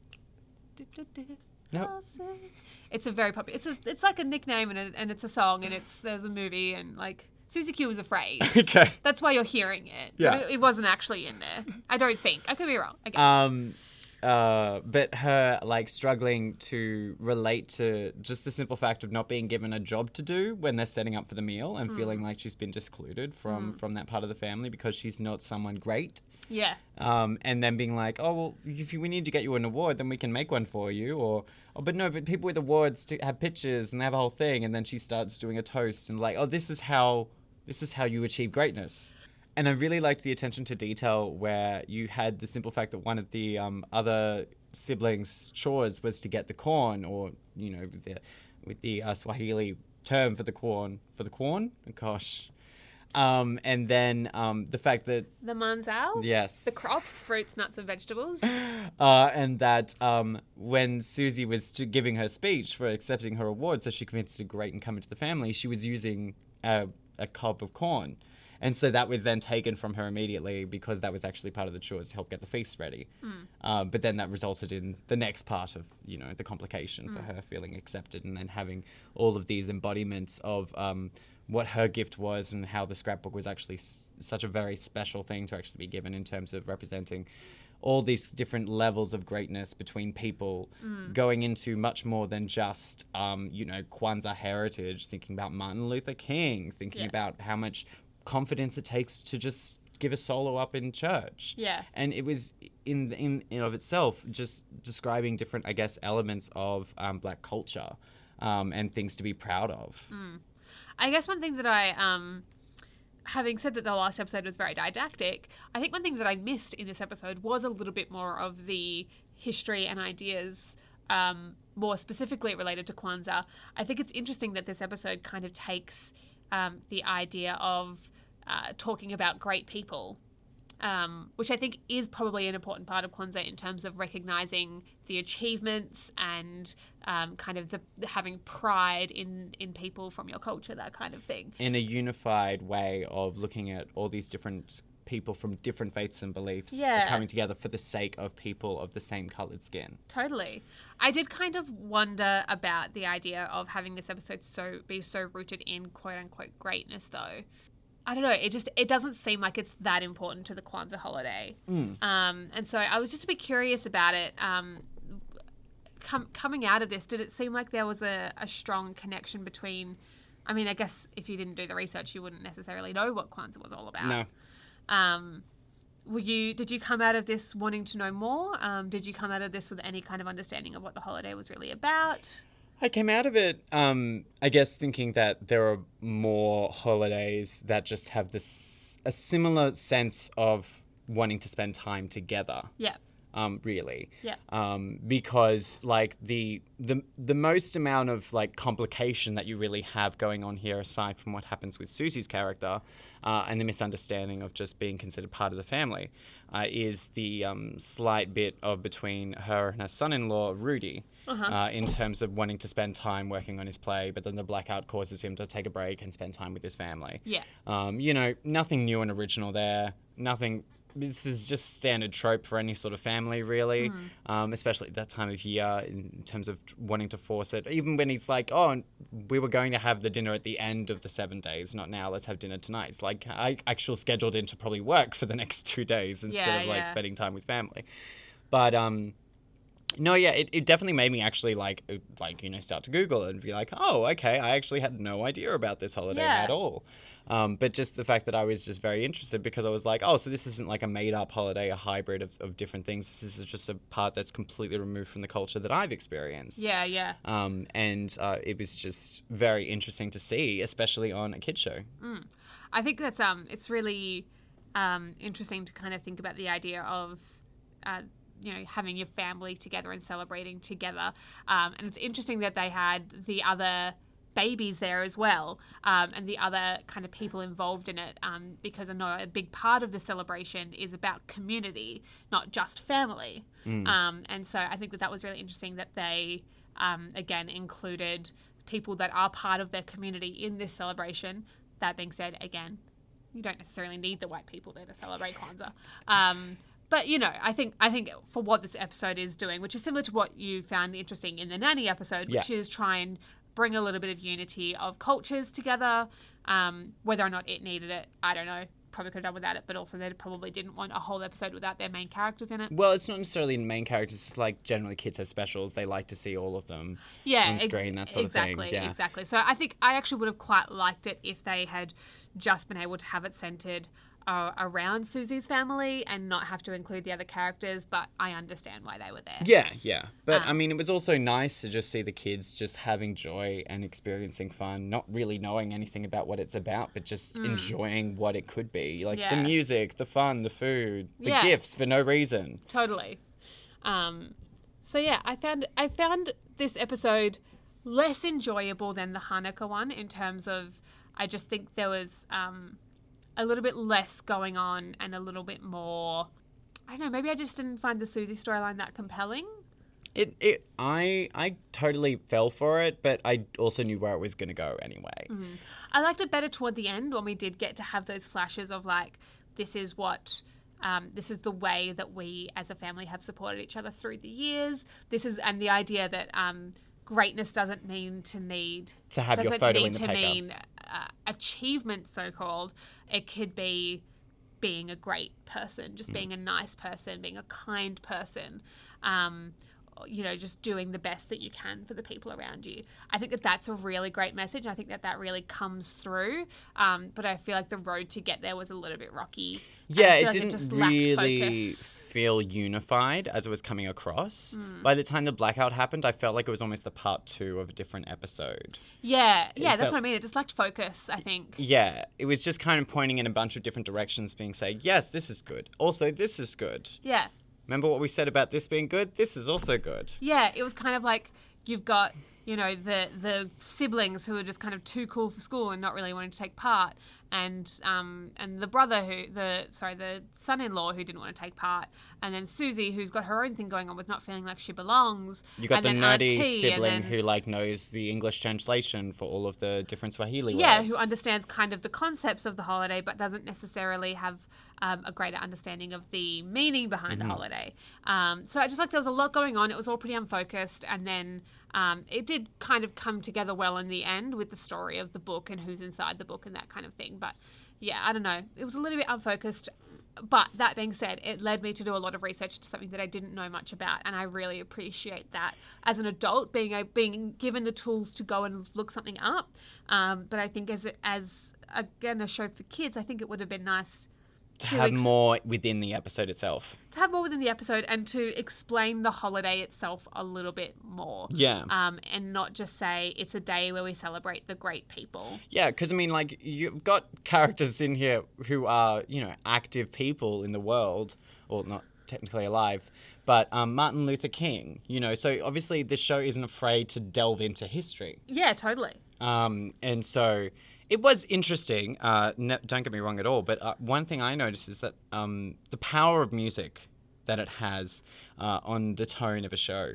Nope. Oh, Susie. It's a very popular. It's a, it's like a nickname and, a, and it's a song and it's there's a movie and like Susie Q is a phrase. okay. That's why you're hearing it. but Yeah. It, it wasn't actually in there. I don't think. I could be wrong. Okay. Um, uh, but her like struggling to relate to just the simple fact of not being given a job to do when they're setting up for the meal and feeling like she's been discluded from from that part of the family because she's not someone great. Yeah. um, and then being like, oh well, if we need to get you an award, then we can make one for you, or oh, but no, but people with awards to have pictures and they have a whole thing, and then she starts doing a toast and like, oh, this is how this is how you achieve greatness. And I really liked the attention to detail where you had the simple fact that one of the um, other siblings' chores was to get the corn, or you know, with the with the uh, Swahili term for the corn for the corn. Gosh, Um, and then um, the fact that The mazao. yes, The crops, fruits, nuts, and vegetables. uh, and that um, when Susie was giving her speech for accepting her award, so she convinced a great and come into the family, she was using a, a cob of corn. And so that was then taken from her immediately because that was actually part of the chores to help get the feast ready. Uh, but then that resulted in the next part of, you know, the complication for her feeling accepted and then having all of these embodiments of um, what her gift was and how the scrapbook was actually s- such a very special thing to actually be given in terms of representing all these different levels of greatness between people going into much more than just um, you know Kwanzaa heritage thinking about Martin Luther King thinking Yeah. about how much confidence it takes to just give a solo up in church Yeah. and it was in in in of itself just describing different I guess elements of um, black culture um, and things to be proud of I guess one thing that I, um, having said that the last episode was very didactic, I think one thing that I missed in this episode was a little bit more of the history and ideas, um, more specifically related to Kwanzaa. I think it's interesting that this episode kind of takes um, the idea of uh, talking about great people um, which I think is probably an important part of Kwanzaa in terms of recognizing the achievements and um, kind of the having pride in in people from your culture, that kind of thing. in a unified way of looking at all these different people from different faiths and beliefs Yeah. coming together for the sake of people of the same colored skin. Totally. I did kind of wonder about the idea of having this episode so be so rooted in quote unquote greatness though. I don't know. It just it doesn't seem like it's that important to the Kwanzaa holiday, um, and so I was just a bit curious about it. Um, com- coming out of this, did it seem like there was a, a strong connection between? I mean, I guess if you didn't do the research, you wouldn't necessarily know what Kwanzaa was all about. No. Um, were you? Did you come out of this wanting to know more? Um, did you come out of this with any kind of understanding of what the holiday was really about? I came out of it, um, I guess, thinking that there are more holidays that just have this a similar sense of wanting to spend time together. Yeah. um, really. Yeah. Um, because like the the the most amount of like complication that you really have going on here, aside from what happens with Susie's character, uh, and the misunderstanding of just being considered part of the family, uh, is the um, slight bit of between her and her son-in-law Rudy. Uh in terms of wanting to spend time working on his play, but then the blackout causes him to take a break and spend time with his family. Yeah. Um, you know, nothing new and original there. Nothing. This is just standard trope for any sort of family, really. Um, especially at that time of year, in terms of wanting to force it. Even when he's like, "Oh, we were going to have the dinner at the end of the seven days, not now. Let's have dinner tonight." It's like I actually scheduled in to probably work for the next two days instead Yeah, of like yeah. spending time with family. But um, no, yeah, it, it definitely made me actually like uh, like you know start to Google and be like, oh, okay, I actually had no idea about this holiday Yeah. at all. Um, but just the fact that I was just very interested because I was like, oh, so this isn't like a made up holiday, a hybrid of, of different things. This is just a part that's completely removed from the culture that I've experienced. Yeah. Yeah. Um, and uh, it was just very interesting to see, especially on a kid show. I think that's um, it's really um, interesting to kind of think about the idea of, uh, you know, having your family together and celebrating together. Um, and it's interesting that they had the other babies there as well, um, and the other kind of people involved in it, um, because I know a big part of the celebration is about community, not just family. Um, and so I think that that was really interesting that they, um, again, included people that are part of their community in this celebration. That being said, again, you don't necessarily need the white people there to celebrate Kwanzaa. But you know, I think I think for what this episode is doing, which is similar to what you found interesting in the nanny episode, which Yeah. is try and bring a little bit of unity of cultures together. Um, whether or not it needed it, I don't know. Probably could have done without it, but also they probably didn't want a whole episode without their main characters in it. Well, it's not necessarily the main characters. It's like generally kids have specials. They like to see all of them yeah, on ex- that sort exactly, of thing. Yeah. Exactly. So I think I actually would have quite liked it if they had just been able to have it centered uh, around Susie's family and not have to include the other characters. But I understand why they were there. Yeah, yeah. But I Um, mean, it was also nice to just see the kids just having joy and experiencing fun, not really knowing anything about what it's about, but just enjoying what it could be. Like the Hmm. Music, the fun, the food, the Yeah. gifts for no reason. Totally. Um, so yeah, I found I found this episode less enjoyable than the Hanukkah one in terms of I just think there was um, a little bit less going on and a little bit more. I don't know. Maybe I just didn't find the Susie storyline that compelling. It, it, I, I totally fell for it, but I also knew where it was going to go anyway. I liked it better toward the end when we did get to have those flashes of like, this is what. Um, this is the way that we as a family have supported each other through the years. This is, and the idea that um, greatness doesn't mean to need To have your doesn't photo need in the to paper. mean uh, achievement, so called. It could be being a great person, Mm. just being a nice person, being a kind person. Um, you know, just doing the best that you can for the people around you. I think that that's a really great message. I think that that really comes through. Um, but I feel like the road to get there was a little bit rocky. Yeah, it like didn't just lacked really focus. Feel unified as it was coming across. Hmm. By the time the blackout happened, I felt like it was almost the part two of a different episode. Yeah, yeah, that's felt- what I mean. It just lacked focus. I think. Yeah, it was just kind of pointing in a bunch of different directions, being say, yes, this is good. Also, this is good. Yeah, Remember what we said about this being good? This is also good. Yeah, it was kind of like you've got you know the the siblings who are just kind of too cool for school and not really wanting to take part, and um and the brother who the sorry the son-in-law who didn't want to take part, and then Susie who's got her own thing going on with not feeling like she belongs. You got and the nerdy sibling then- who like knows the English translation for all of the different Swahili yeah, words. who understands kind of the concepts of the holiday, but doesn't necessarily have um, a greater understanding of the meaning behind Mm-hmm. the holiday. Um, so I just felt like there was a lot going on. It was all pretty unfocused, and then um, it did kind of come together well in the end with the story of the book and who's inside the book and that kind of thing. But yeah, I don't know. It was a little bit unfocused. But that being said, it led me to do a lot of research into something that I didn't know much about, and I really appreciate that as an adult being a, being given the tools to go and look something up. Um, but I think as as again a show for kids, I think it would have been nice to to have ex- more within the episode itself. to have more within the episode and to explain the holiday itself a little bit more. Yeah. Um, and not just say it's a day where we celebrate the great people. Yeah, because I mean, like, you've got characters in here who are, you know, active people in the world, or not technically alive, but um, Martin Luther King, you know, so obviously this show isn't afraid to delve into history. Yeah, totally. Um, and so it was interesting, uh, no, don't get me wrong at all, but uh, one thing I noticed is that um, the power of music that it has uh, on the tone of a show.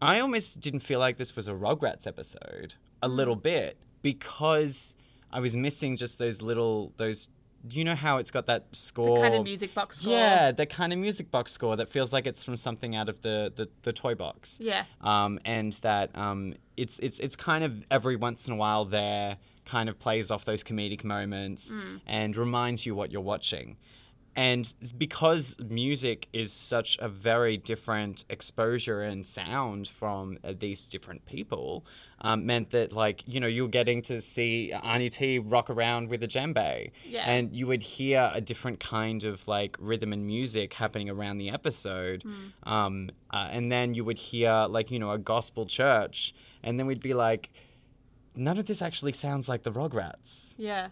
I almost didn't feel like this was a Rugrats episode a little bit because I was missing just those little those. You know how it's got that The score, kind of music box score. yeah, the kind of music box score that feels like it's from something out of the the, the toy box Yeah. um, and that um, it's it's it's kind of every once in a while there kind of plays off those comedic moments and reminds you what you're watching. And because music is such a very different exposure and sound from uh, these different people, um, meant that like you know you're getting to see Auntie T rock around with a djembe, Yeah. and you would hear a different kind of like rhythm and music happening around the episode, um, uh, and then you would hear like you know a gospel church, and then we'd be like, none of this actually sounds like the Rugrats Yeah.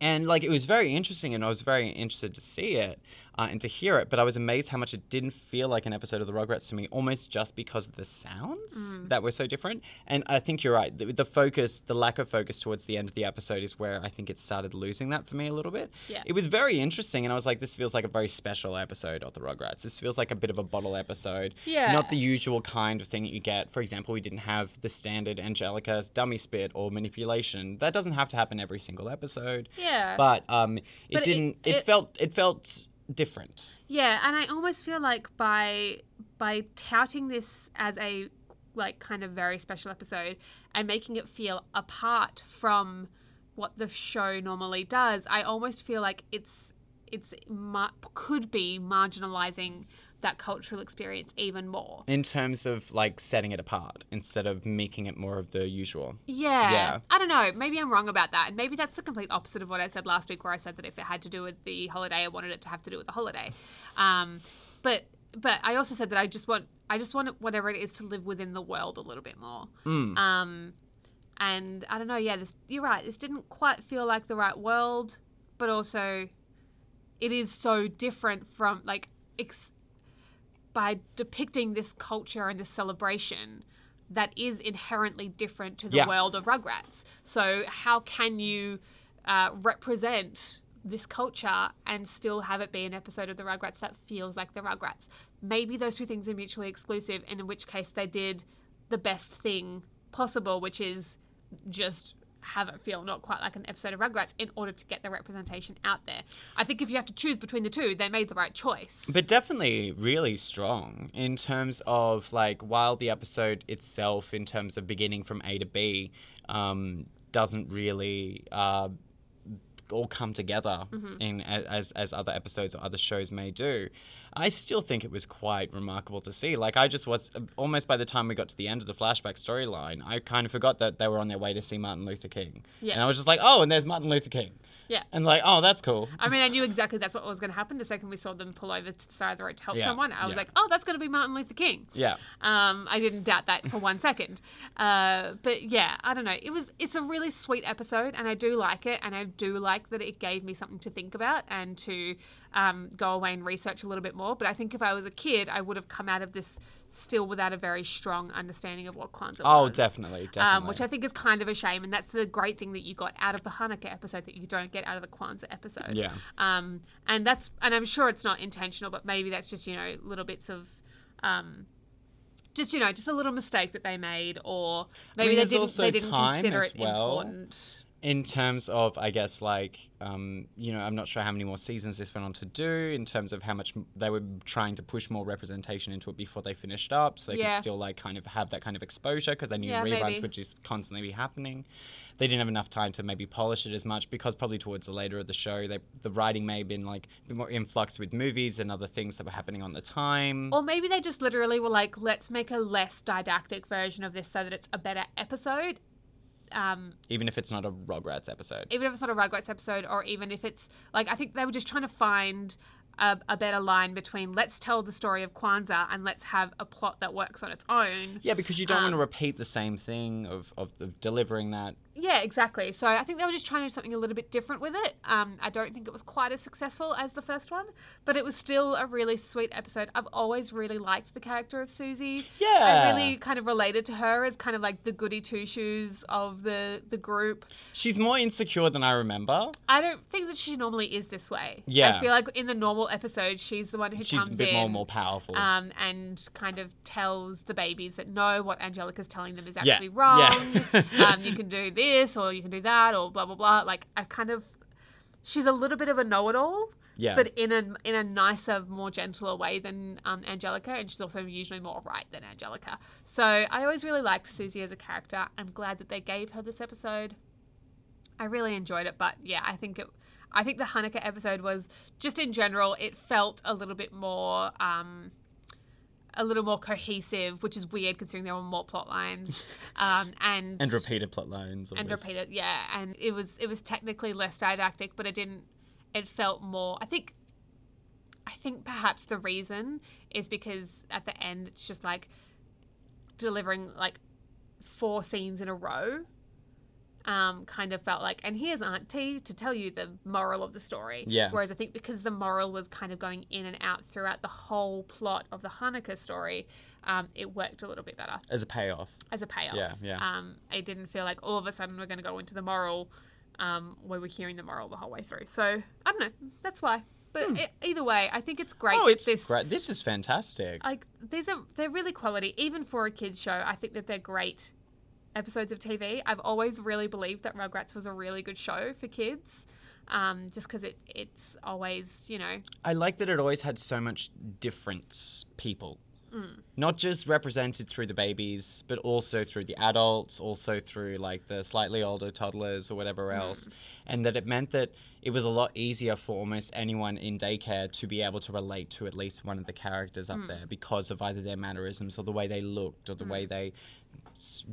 and like it was very interesting and i was very interested to see it uh, and to hear it but i was amazed how much it didn't feel like an episode of the rugrats to me almost just because of the sounds Mm. that were so different and i think you're right the, the focus the lack of focus towards the end of the episode is where i think it started losing that for me a little bit Yeah. it was very interesting and i was like this feels like a very special episode of the rugrats this feels like a bit of a bottle episode Yeah. not the usual kind of thing that you get for example we didn't have the standard angelica's dummy spit or manipulation that doesn't have to happen every single episode Yeah. but um, it But didn't. It, it- felt. It felt different. Yeah, and I almost feel like by by touting this as a like kind of very special episode and making it feel apart from what the show normally does, I almost feel like it's it's could be marginalizing that cultural experience even more. In terms of like setting it apart instead of making it more of the usual. Yeah. Yeah. I don't know. Maybe I'm wrong about that. And maybe that's the complete opposite of what I said last week, where I said that if it had to do with the holiday, I wanted it to have to do with the holiday. Um, but but I also said that I just want I just want whatever it is to live within the world a little bit more. Mm. Um, and I don't know. Yeah, this you're right. This didn't quite feel like the right world, but also it is so different from like ex- by depicting this culture and this celebration that is inherently different to the Yeah. world of Rugrats. So how can you uh, represent this culture and still have it be an episode of the Rugrats that feels like the Rugrats. Maybe those two things are mutually exclusive, and in which case they did the best thing possible, which is just have it feel not quite like an episode of Rugrats in order to get the representation out there. I think if you have to choose between the two, they made the right choice. But definitely really strong in terms of like while the episode itself, in terms of beginning from A to B, um, doesn't really uh, all come together mm-hmm. in as as other episodes or other shows may do. I still think it was quite remarkable to see. Like I just was almost by the time we got to the end of the flashback storyline, I kind of forgot that they were on their way to see Martin Luther King. Yeah. And I was just like, oh, and there's Martin Luther King. Yeah. And like, oh, that's cool. I mean, I knew exactly that's what was going to happen the second we saw them pull over to the side of the road to help Yeah, someone. I was yeah. like, oh, that's going to be Martin Luther King. Yeah. Um, I didn't doubt that for one second. Uh, but yeah, I don't know. It was it's a really sweet episode, and I do like it, and I do like that it gave me something to think about and to um, go away and research a little bit more. But I think if I was a kid, I would have come out of this still without a very strong understanding of what Kwanzaa Oh, was. definitely, definitely. Um, which I think is kind of a shame, and that's the great thing that you got out of the Hanukkah episode that you don't get out of the Kwanzaa episode. Yeah. Um, and that's and I'm sure it's not intentional, but maybe that's just you know little bits of, um, just you know just a little mistake that they made, or maybe mean, they didn't they didn't time consider as it well. important. In terms of i guess like um, you know i'm not sure how many more seasons this went on to do in terms of how much they were trying to push more representation into it before they finished up so they Yeah. could still like kind of have that kind of exposure because they knew Yeah, reruns maybe. would just constantly be happening they didn't have enough time to maybe polish it as much because probably towards the later of the show they, the writing may have been like a bit more influx with movies and other things that were happening on the time Or maybe they just literally were like, let's make a less didactic version of this so that it's a better episode. Um, even if it's not a rugrats episode even if it's not a Rugrats episode, or even if it's like, I think they were just trying to find a, a better line between let's tell the story of Kwanzaa and let's have a plot that works on its own. yeah because you don't want to Um, repeat the same thing of, of, of delivering that Yeah, exactly. So I think they were just trying to do something a little bit different with it. Um, I don't think it was quite as successful as the first one, but it was still a really sweet episode. I've always really liked the character of Susie. Yeah. I really kind of related to her as kind of like the goody two shoes of the the group. She's more insecure than I remember. I don't think that she normally is this way. Yeah. I feel like in the normal episode, she's the one who comes Yeah. She's comes a bit in. more more powerful. um, and kind of tells the babies that no, what Angelica's telling them is Yeah. actually wrong. Yeah. um, you can do this or you can do that or blah blah blah. Like I kind of, she's a little bit of a know-it-all, yeah. but in a in a nicer, more gentler way than um, Angelica, and she's also usually more right than Angelica. So I always really liked Susie as a character. I'm glad that they gave her this episode. I really enjoyed it, but yeah, I think it. I think the Hanukkah episode was just in general. It felt a little bit more, um, a little more cohesive, which is weird considering there were more plot lines, um, and and repeated plot lines. and repeated, yeah. And it was it was technically less didactic, but it didn't. It felt more. I think. I think perhaps the reason is because at the end it's just like delivering like four scenes in a row. Um, kind of felt like, and here's Auntie to tell you the moral of the story. Yeah. Whereas I think because the moral was kind of going in and out throughout the whole plot of the Hanukkah story, um, it worked a little bit better as a payoff. as a payoff. Yeah, yeah. Um, it didn't feel like all of a sudden we're going to go into the moral, um, where we're hearing the moral the whole way through. So I don't know. That's why. But e- either way, I think it's great. Hmm. oh, it's this, great. This is fantastic. Like these are they're really quality, even for a kids show. I think that they're great episodes of TV. I've always really believed that Rugrats was a really good show for kids. Um, just because it, it's always, you know, I like that it always had so much different people. Mm. Not just represented through the babies, but also through the adults, also through like the slightly older toddlers or whatever Mm. else. And that it meant that it was a lot easier for almost anyone in daycare to be able to relate to at least one of the characters Mm. up there because of either their mannerisms or the way they looked or the way they s-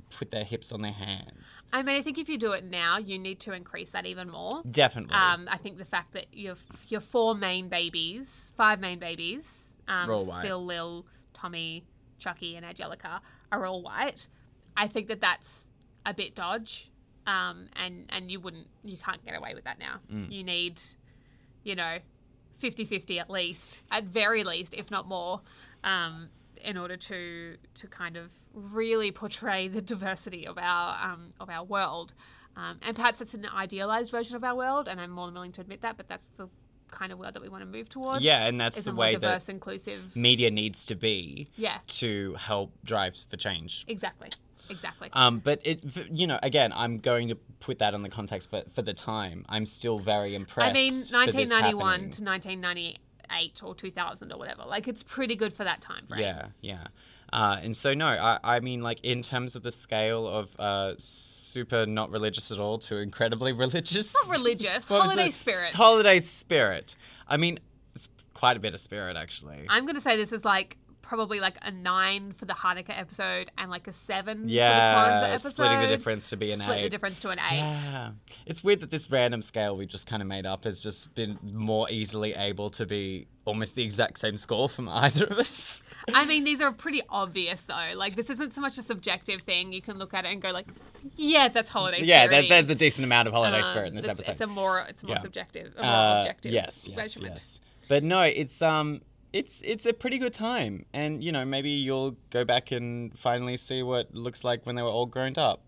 put their hips on their hands. I mean, I think if you do it now, you need to increase that even more. Definitely. Um, I think the fact that your your four main babies, five main babies, um, Are all white. Phil, Lil, Tommy, Chucky, and Angelica are all white. I think that that's a bit dodge, um, and and you wouldn't, you can't get away with that now. Mm. You need, you know, 50-50 at least, at very least, if not more, um, in order to to kind of really portray the diversity of our um, of our world. Um, and perhaps that's an idealized version of our world, and I'm more than willing to admit that, but that's the kind of world that we want to move towards. Yeah, and that's the way diverse, that inclusive. media needs to be Yeah, to help drive for change. exactly. Exactly. Um, but it, you know, again, I'm going to put that in the context for, for the time. I'm still very impressed. I mean, 1991 to 1998 or 2000 or whatever. Like, it's pretty good for that time frame. Yeah, yeah. Uh, and so no, I, I mean like in terms of the scale of uh, super not religious at all to incredibly religious. Not religious, holiday spirit. Holiday spirit. I mean, it's quite a bit of spirit actually. I'm going to say this is like probably like a nine for the Hanukkah episode and like a seven yeah, for the Kwanzaa episode. splitting the difference to be an Split eight. the difference to an eight. Yeah, it's weird that this random scale we just kind of made up has just been more easily able to be almost the exact same score from either of us. I mean, these are pretty obvious though. Like, this isn't so much a subjective thing. You can look at it and go like, yeah, that's holiday yeah, spirit. there, there's a decent amount of holiday Um, spirit in this episode. It's a more, it's a more Yeah. subjective, a more Uh, objective yes, yes, measurement. yes. But no, it's um, it's it's a pretty good time, and you know maybe you'll go back and finally see what it looks like when they were all grown up.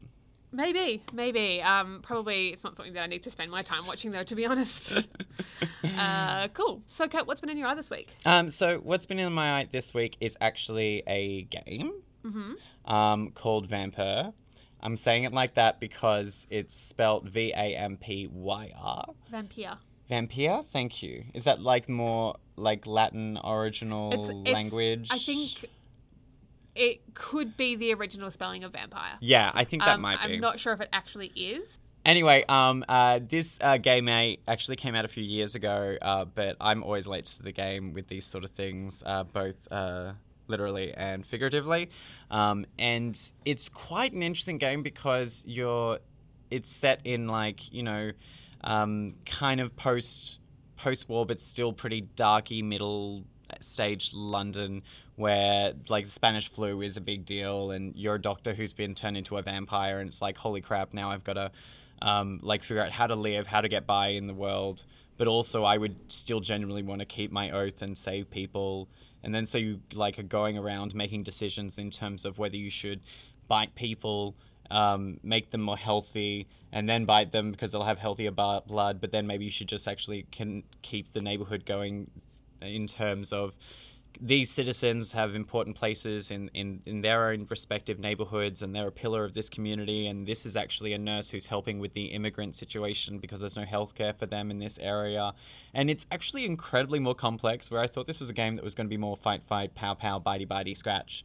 Maybe, maybe. Um, probably it's not something that I need to spend my time watching though, to be honest. uh, cool. So, Kate, what's been in your eye this week? Um, so what's been in my eye this week is actually a game mm-hmm. um, called Vampyr. I'm saying it like that because it's spelled V A M P Y R. Vampire. Vampire, thank you. Is that like more like Latin original It's, it's language? I think it could be the original spelling of vampire. Yeah, I think that Um, might be. I'm not sure if it actually is. Anyway, um, uh, this uh, game a- actually came out a few years ago, uh, but I'm always late to the game with these sort of things, uh, both uh, literally and figuratively. Um, and it's quite an interesting game because you're, it's set in like you know, um, kind of post post war, but still pretty darky middle stage London where like the Spanish flu is a big deal and you're a doctor who's been turned into a vampire and it's like holy crap now I've got to um, like figure out how to live how to get by in the world. But also I would still genuinely want to keep my oath and save people. And then so you like are going around making decisions in terms of whether you should bite people um, make them more healthy and then bite them because they'll have healthier blood but then maybe you should just actually can keep the neighborhood going in terms of these citizens have important places in, in, in their own respective neighborhoods and they're a pillar of this community and this is actually a nurse who's helping with the immigrant situation because there's no healthcare for them in this area. And it's actually incredibly more complex where i thought this was a game that was going to be more fight fight pow pow bitey bitey scratch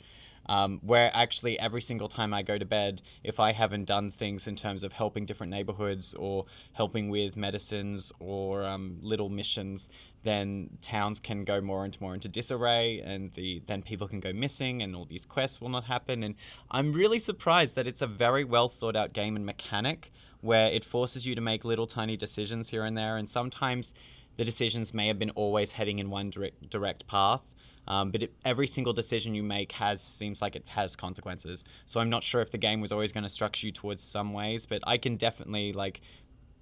um, where actually every single time I go to bed, if I haven't done things in terms of helping different neighborhoods or helping with medicines or um, little missions, then towns can go more and more into disarray, and the then people can go missing, and all these quests will not happen. And I'm really surprised that it's a very well thought out game and mechanic where it forces you to make little tiny decisions here and there, and sometimes the decisions may have been always heading in one direct, direct path. Um, but it, every single decision you make has seems like it has consequences. So I'm not sure if the game was always going to structure you towards some ways, but I can definitely like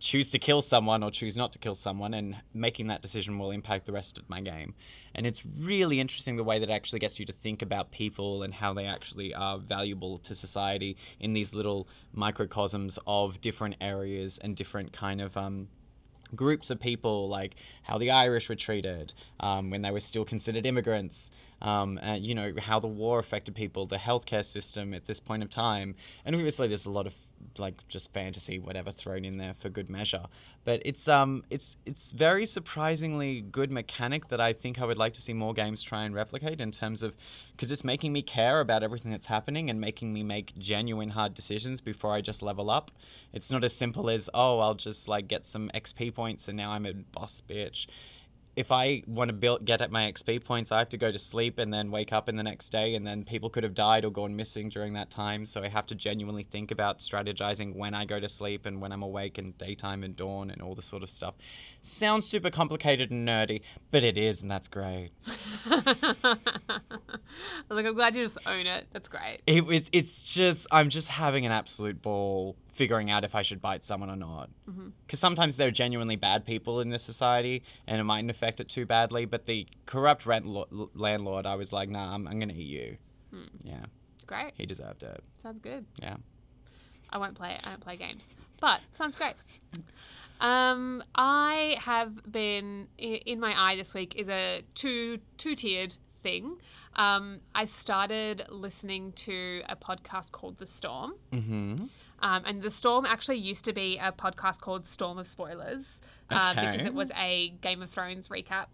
choose to kill someone or choose not to kill someone, and making that decision will impact the rest of my game. And it's really interesting the way that it actually gets you to think about people and how they actually are valuable to society in these little microcosms of different areas and different kind of um, groups of people, like how the Irish were treated um, when they were still considered immigrants, um, and, you know, how the war affected people, the healthcare system at this point of time. And obviously, there's a lot of like just fantasy, whatever, thrown in there for good measure. But it's um, it's it's very surprisingly good mechanic that I think I would like to see more games try and replicate in terms of because it's making me care about everything that's happening and making me make genuine hard decisions before I just level up. It's not as simple as oh, I'll just like get some XP points and now I'm a boss bitch. If I want to build get at my XP points, I have to go to sleep and then wake up in the next day, and then people could have died or gone missing during that time. So I have to genuinely think about strategizing when I go to sleep and when I'm awake, and daytime and dawn and all this sort of stuff. Sounds super complicated and nerdy, but it is, and that's great. like, I'm glad you just own it. That's great. It was. It's just. I'm just having an absolute ball figuring out if I should bite someone or not. Because sometimes there are genuinely bad people in this society, and it mightn't affect it too badly. But the corrupt rent lo- landlord, I was like, nah, I'm, I'm gonna eat you. Yeah, Great. he deserved it. Sounds good. Yeah. I won't play it. I don't play games. But sounds great. Um, I have been in my eye this week is a two two tiered thing. Um, I started listening to a podcast called The Storm. Mm-hmm. Um, and The Storm actually used to be a podcast called Storm of Spoilers uh, because it was a Game of Thrones recap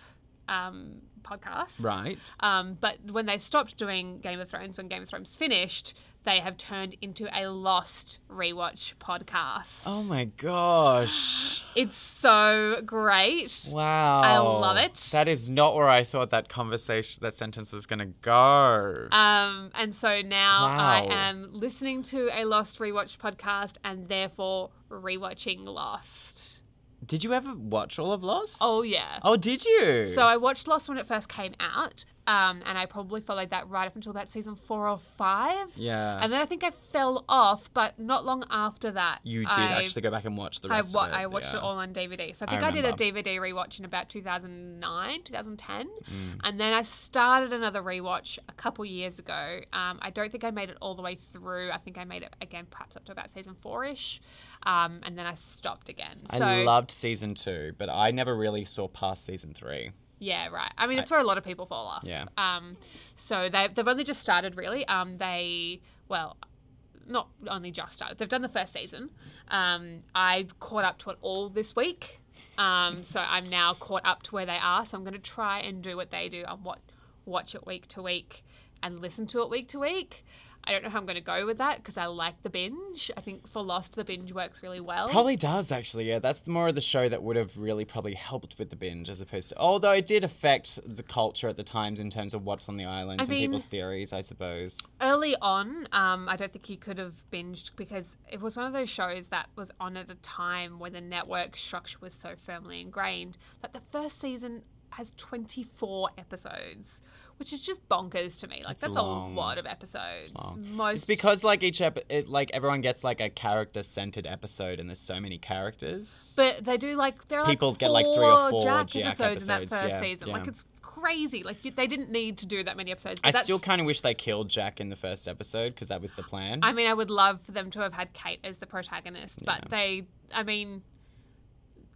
um, podcast. Right. Um, but when they stopped doing Game of Thrones, when Game of Thrones finished, they have turned into a Lost rewatch podcast. Oh my gosh. It's so great. Wow. I love it. That is not where I thought that conversation, that sentence was going to go. Um, and so now I am listening to a Lost rewatch podcast and therefore rewatching Lost. Did you ever watch all of Lost? Oh, yeah. Oh, did you? So I watched Lost when it first came out, um, and I probably followed that right up until about season four or five. yeah. And then I think I fell off, but not long after that, you did I, actually go back and watch the I, wa- of it. I watched yeah. it all on DVD. So I I think I, did a. DVD rewatch in about 2009, 2010. Mm. And then I started another rewatch a couple years ago. Um, I don't think I made it all the way through. I think I made it again, perhaps up to about season four ish. Um, and then I stopped again. So, I loved season two, but I never really saw past season three. Yeah, right. I mean, it's where a lot of people fall off. Yeah. Um, so they they've only just started really. Um, they well, not only just started. They've done the first season. Um, I caught up to it all this week. Um, so I'm now caught up to where they are. So I'm going to try and do what they do and what watch it week to week and listen to it week to week. I don't know how I'm going to go with that because I like the binge. I think for Lost, the binge works really well. Probably does actually. Yeah, that's more of the show that would have really probably helped with the binge, as opposed to. Although it did affect the culture at the times in terms of what's on the island I and mean- people's theories, I suppose. early on, um, I don't think you could have binged because it was one of those shows that was on at a time where the network structure was so firmly ingrained that the first season has 24 episodes, which is just bonkers to me. Like It's that's long. a lot of episodes. long. Most It's because like each ep- it, like everyone gets like a character-centered episode, and there's so many characters. But they do like there are People like get, like, three or four Jack, Jack episodes, in that first yeah, season. Like it's crazy. Like you, they didn't need to do that many episodes. I still kind of wish they killed Jack in the first episode because that was the plan. I mean, I would love for them to have had Kate as the protagonist, but they, I mean,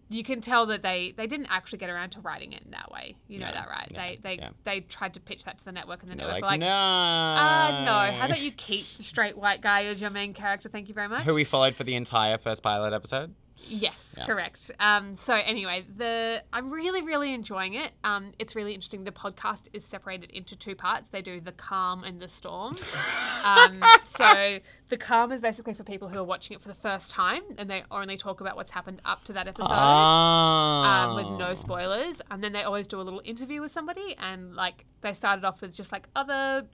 you can tell that they they didn't actually get around to writing it in that way. You know No, that, right? no, they they yeah. they tried to pitch that to the network, and the network like, were like, no. uh, no. How about you keep the straight white guy as your main character? Thank you very much. Who we followed for the entire first pilot episode? Yes, Yeah. correct. Um, so anyway, the I'm really really enjoying it. Um, it's really interesting. The podcast is separated into two parts. They do the calm and the storm. um, so the calm is basically for people who are watching it for the first time, and they only talk about what's happened up to that episode. Ah. Um, with no spoilers, and then they always do a little interview with somebody, and like they started off with just like other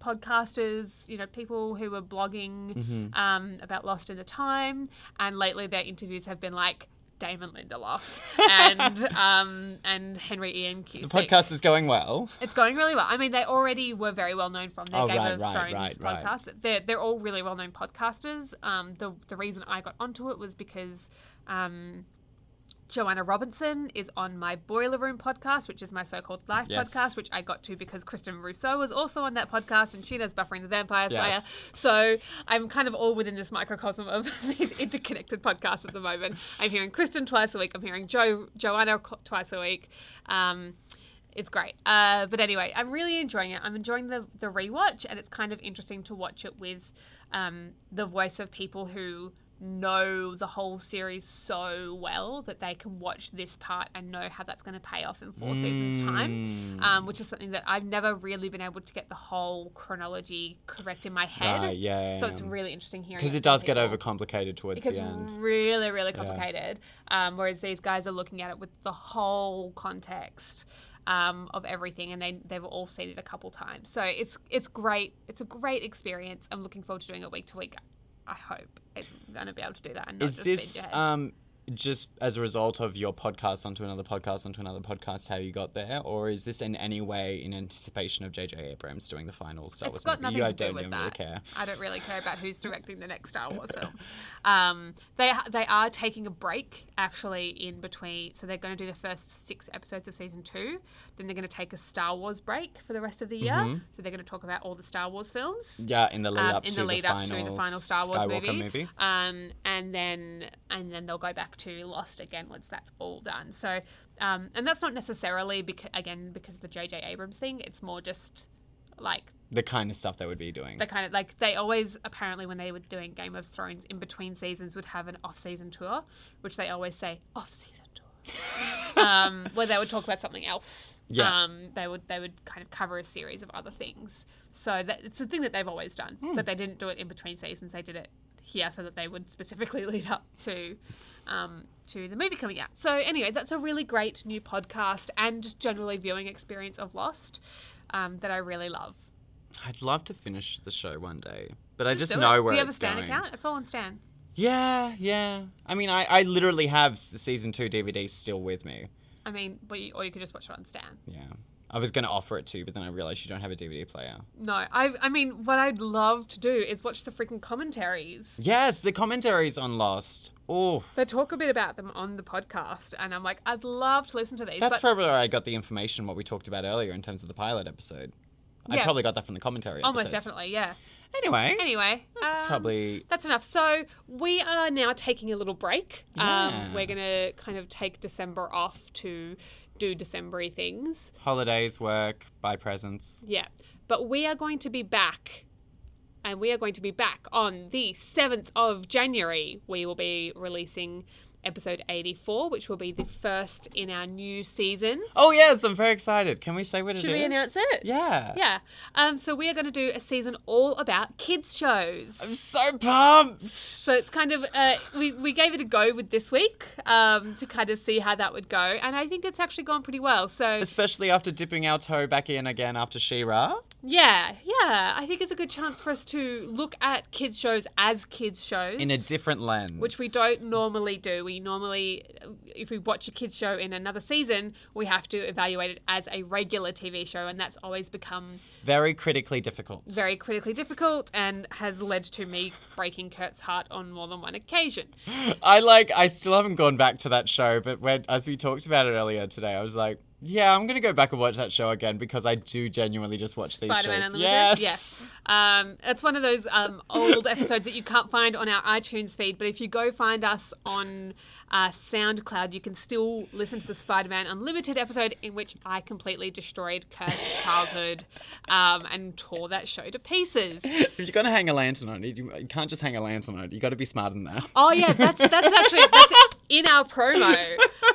podcasters, you know, people who were blogging Mm-hmm. um, about Lost in the Time, and lately their interviews have been like Damon Lindelof and um, and Henry Ian The podcast is going well. It's going really well. I mean, they already were very well known from their Oh, Game right, of right, Thrones right. podcast. They're they're all really well known podcasters. Um, the the reason I got onto it was because um, Joanna Robinson is on my Boiler Room podcast, which is my so-called life Yes. podcast, which I got to because Kristin Russo was also on that podcast, and she does Buffering the Vampire Slayer. Yes. So I'm kind of all within this microcosm of these interconnected podcasts at the moment. I'm hearing Kristen twice a week. I'm hearing Joe Joanna twice a week. Um, it's great. Uh, but anyway, I'm really enjoying it. I'm enjoying the the rewatch, and it's kind of interesting to watch it with um, the voice of people who know the whole series so well that they can watch this part and know how that's going to pay off in four seasons time Mm. um, which is something that i've never really been able to get the whole chronology correct in my head Right, yeah, so yeah, it's really interesting hearing Because it does get overcomplicated towards the end. really, really complicated. Um, whereas these guys are looking at it with the whole context um, of everything, and they they've all seen it a couple times. So it's it's great. It's a great experience. I'm looking forward to doing it week to week. I hope I'm gonna be able to do that and not Is this um just as a result of your podcast onto another podcast onto another podcast how you got there, or is this in any way in anticipation of J.J. Abrams doing the final Star It's Wars got movie? nothing you to do don't with even really that. care. I don't really care about who's directing the next Star Wars film. Um, they they are taking a break actually in between, so they're going to do the first six episodes of season two. Then they're going to take a Star Wars break for the rest of the year. Mm-hmm. So they're going to talk about all the Star Wars films. Yeah, in the lead um, up in to the lead the up final to the final Star Wars Skywalker movie, movie. Um, and then and then they'll go back to Lost again once that's all done. So, um, and that's not necessarily because again because of the J.J. Abrams thing. It's more just like The kind of stuff they would be doing. The kind of like they always apparently when they were doing Game of Thrones in between seasons would have an off-season tour, which they always say off-season tour, um, where they would talk about something else. Yeah. Um, they would they would kind of cover a series of other things. So that it's a thing that they've always done, Hmm. but they didn't do it in between seasons. They did it here so that they would specifically lead up to. Um, to the movie coming out. So anyway, that's a really great new podcast and just generally viewing experience of Lost um, that I really love. I'd love to finish the show one day, but I just know it. where Do you have a Stan going. account? It's all on Stan. Yeah, yeah. I mean, I, I literally have the season two DVD still with me. I mean, but you, or you could just watch it on Stan. Yeah. I was going to offer it to you, but then I realized you don't have a DVD player. No, I, I mean, what I'd love to do is watch the freaking commentaries. Yes, the commentaries on Lost. Oh, They talk a bit about them on the podcast, and I'm like, I'd love to listen to these. that's but probably where I got the information, what we talked about earlier in terms of the pilot episode. I probably got that from the commentary almost episodes. definitely, yeah. Anyway, Anyway, that's um, probably... That's enough. So we are now taking a little break. Yeah. Um, we're gonna kind of take December off to do Decembery things. Holidays, work, buy presents. Yeah. But we are going to be back. And we are going to be back on the 7th of January. We will be releasing episode 84, which will be the first in our new season. Oh, yes, I'm very excited. Can we say what it Should we announce it? Yeah. Yeah. Um, so we are going to do a season all about kids shows. I'm so pumped. So it's kind of uh, we we gave it a go with this week um, to kind of see how that would go, and I think it's actually gone pretty well. So Especially after dipping our toe back in again after She-Ra. yeah, yeah, I think it's a good chance for us to look at kids shows as kids shows. In a different lens. which we don't normally do. We normally, if we watch a kids show in another season, we have to evaluate it as a regular TV show, and that's always become Very critically difficult. very critically difficult and has led to me breaking Kurt's heart on more than one occasion. I like. I still haven't gone back to that show, but when as we talked about it earlier today, I was like, yeah, I'm gonna go back and watch that show again because I do genuinely just watch these Spider-Man shows. Unlimited. Yes. Yes. Um, it's one of those um, old episodes that you can't find on our iTunes feed, but if you go find us on uh, SoundCloud, you can still listen to the Spider-Man Unlimited episode in which I completely destroyed Kurt's childhood um, and tore that show to pieces. If you're gonna hang a lantern on it, you, you can't just hang a lantern on it. You got to be smarter than that. Oh yeah, that's that's actually that's in our promo.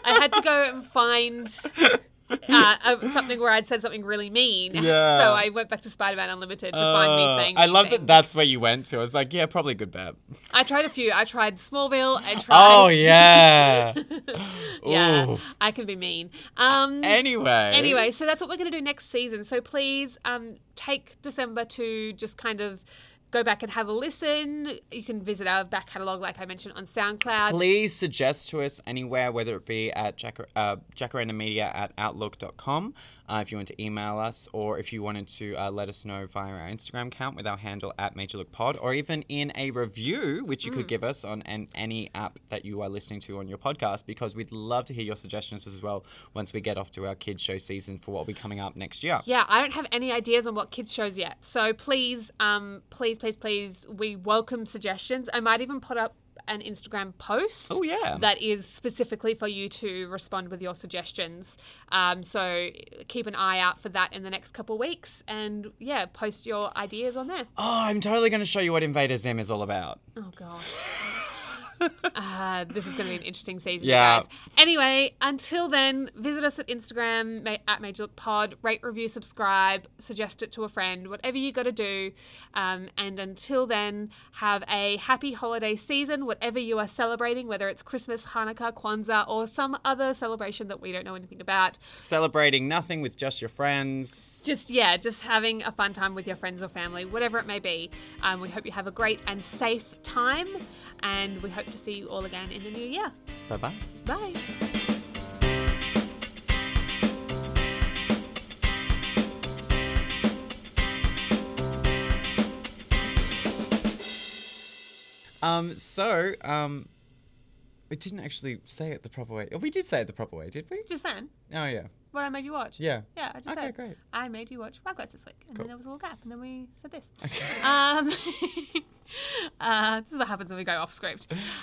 I had to go and find uh, uh, something where I'd said something really mean. Yeah. So I went back to Spider-Man Unlimited to find me Uh, saying. I love that. That's where you went to. I was like, yeah, probably good bet. I tried a few. I tried Smallville. I tried. Oh yeah. yeah. I can be mean. Um. Anyway. Anyway, so that's what we're going to do next season. So please um, take December to just kind of go back and have a listen. You can visit our back catalogue, like I mentioned, on SoundCloud. Please suggest to us anywhere, whether it be at uh, jacarandamedia at outlook.com, uh, if you want to email us, or if you wanted to uh, let us know via our Instagram account with our handle at MajorLookPod, or even in a review, which you Mm. could give us on an, any app that you are listening to on your podcast, because we'd love to hear your suggestions as well once we get off to our kids show season for what will be coming up next year. Yeah, I don't have any ideas on what kids shows yet. So please, um, please, please, please, we welcome suggestions. I might even put up an Instagram post. Oh, yeah. That is specifically for you to respond with your suggestions. Um, so keep an eye out for that in the next couple of weeks, and yeah, post your ideas on there. Oh, I'm totally going to show you what Invader Zim is all about. Oh god. Uh, this is going to be an interesting season, Yeah. guys. Anyway, until then, visit us at Instagram at Major Look Pod. Rate, review, subscribe, suggest it to a friend, whatever you got to do. Um, and until then, have a happy holiday season, whatever you are celebrating, whether it's Christmas, Hanukkah, Kwanzaa, or some other celebration that we don't know anything about. Celebrating nothing with just your friends. Just yeah, just having a fun time with your friends or family, whatever it may be. Um, we hope you have a great and safe time, and we hope to see you all again in the new year. Bye bye. Bye. Um, so, um, we didn't actually say it the proper way. Oh, we did say it the proper way, did we? Just then, Oh, yeah. what I made you watch. Yeah. Yeah, I just Okay, said. great. I made you watch Rugrats this week, and Cool. then there was a little gap, and then we said this. Okay. Um, uh, this is what happens when we go off script.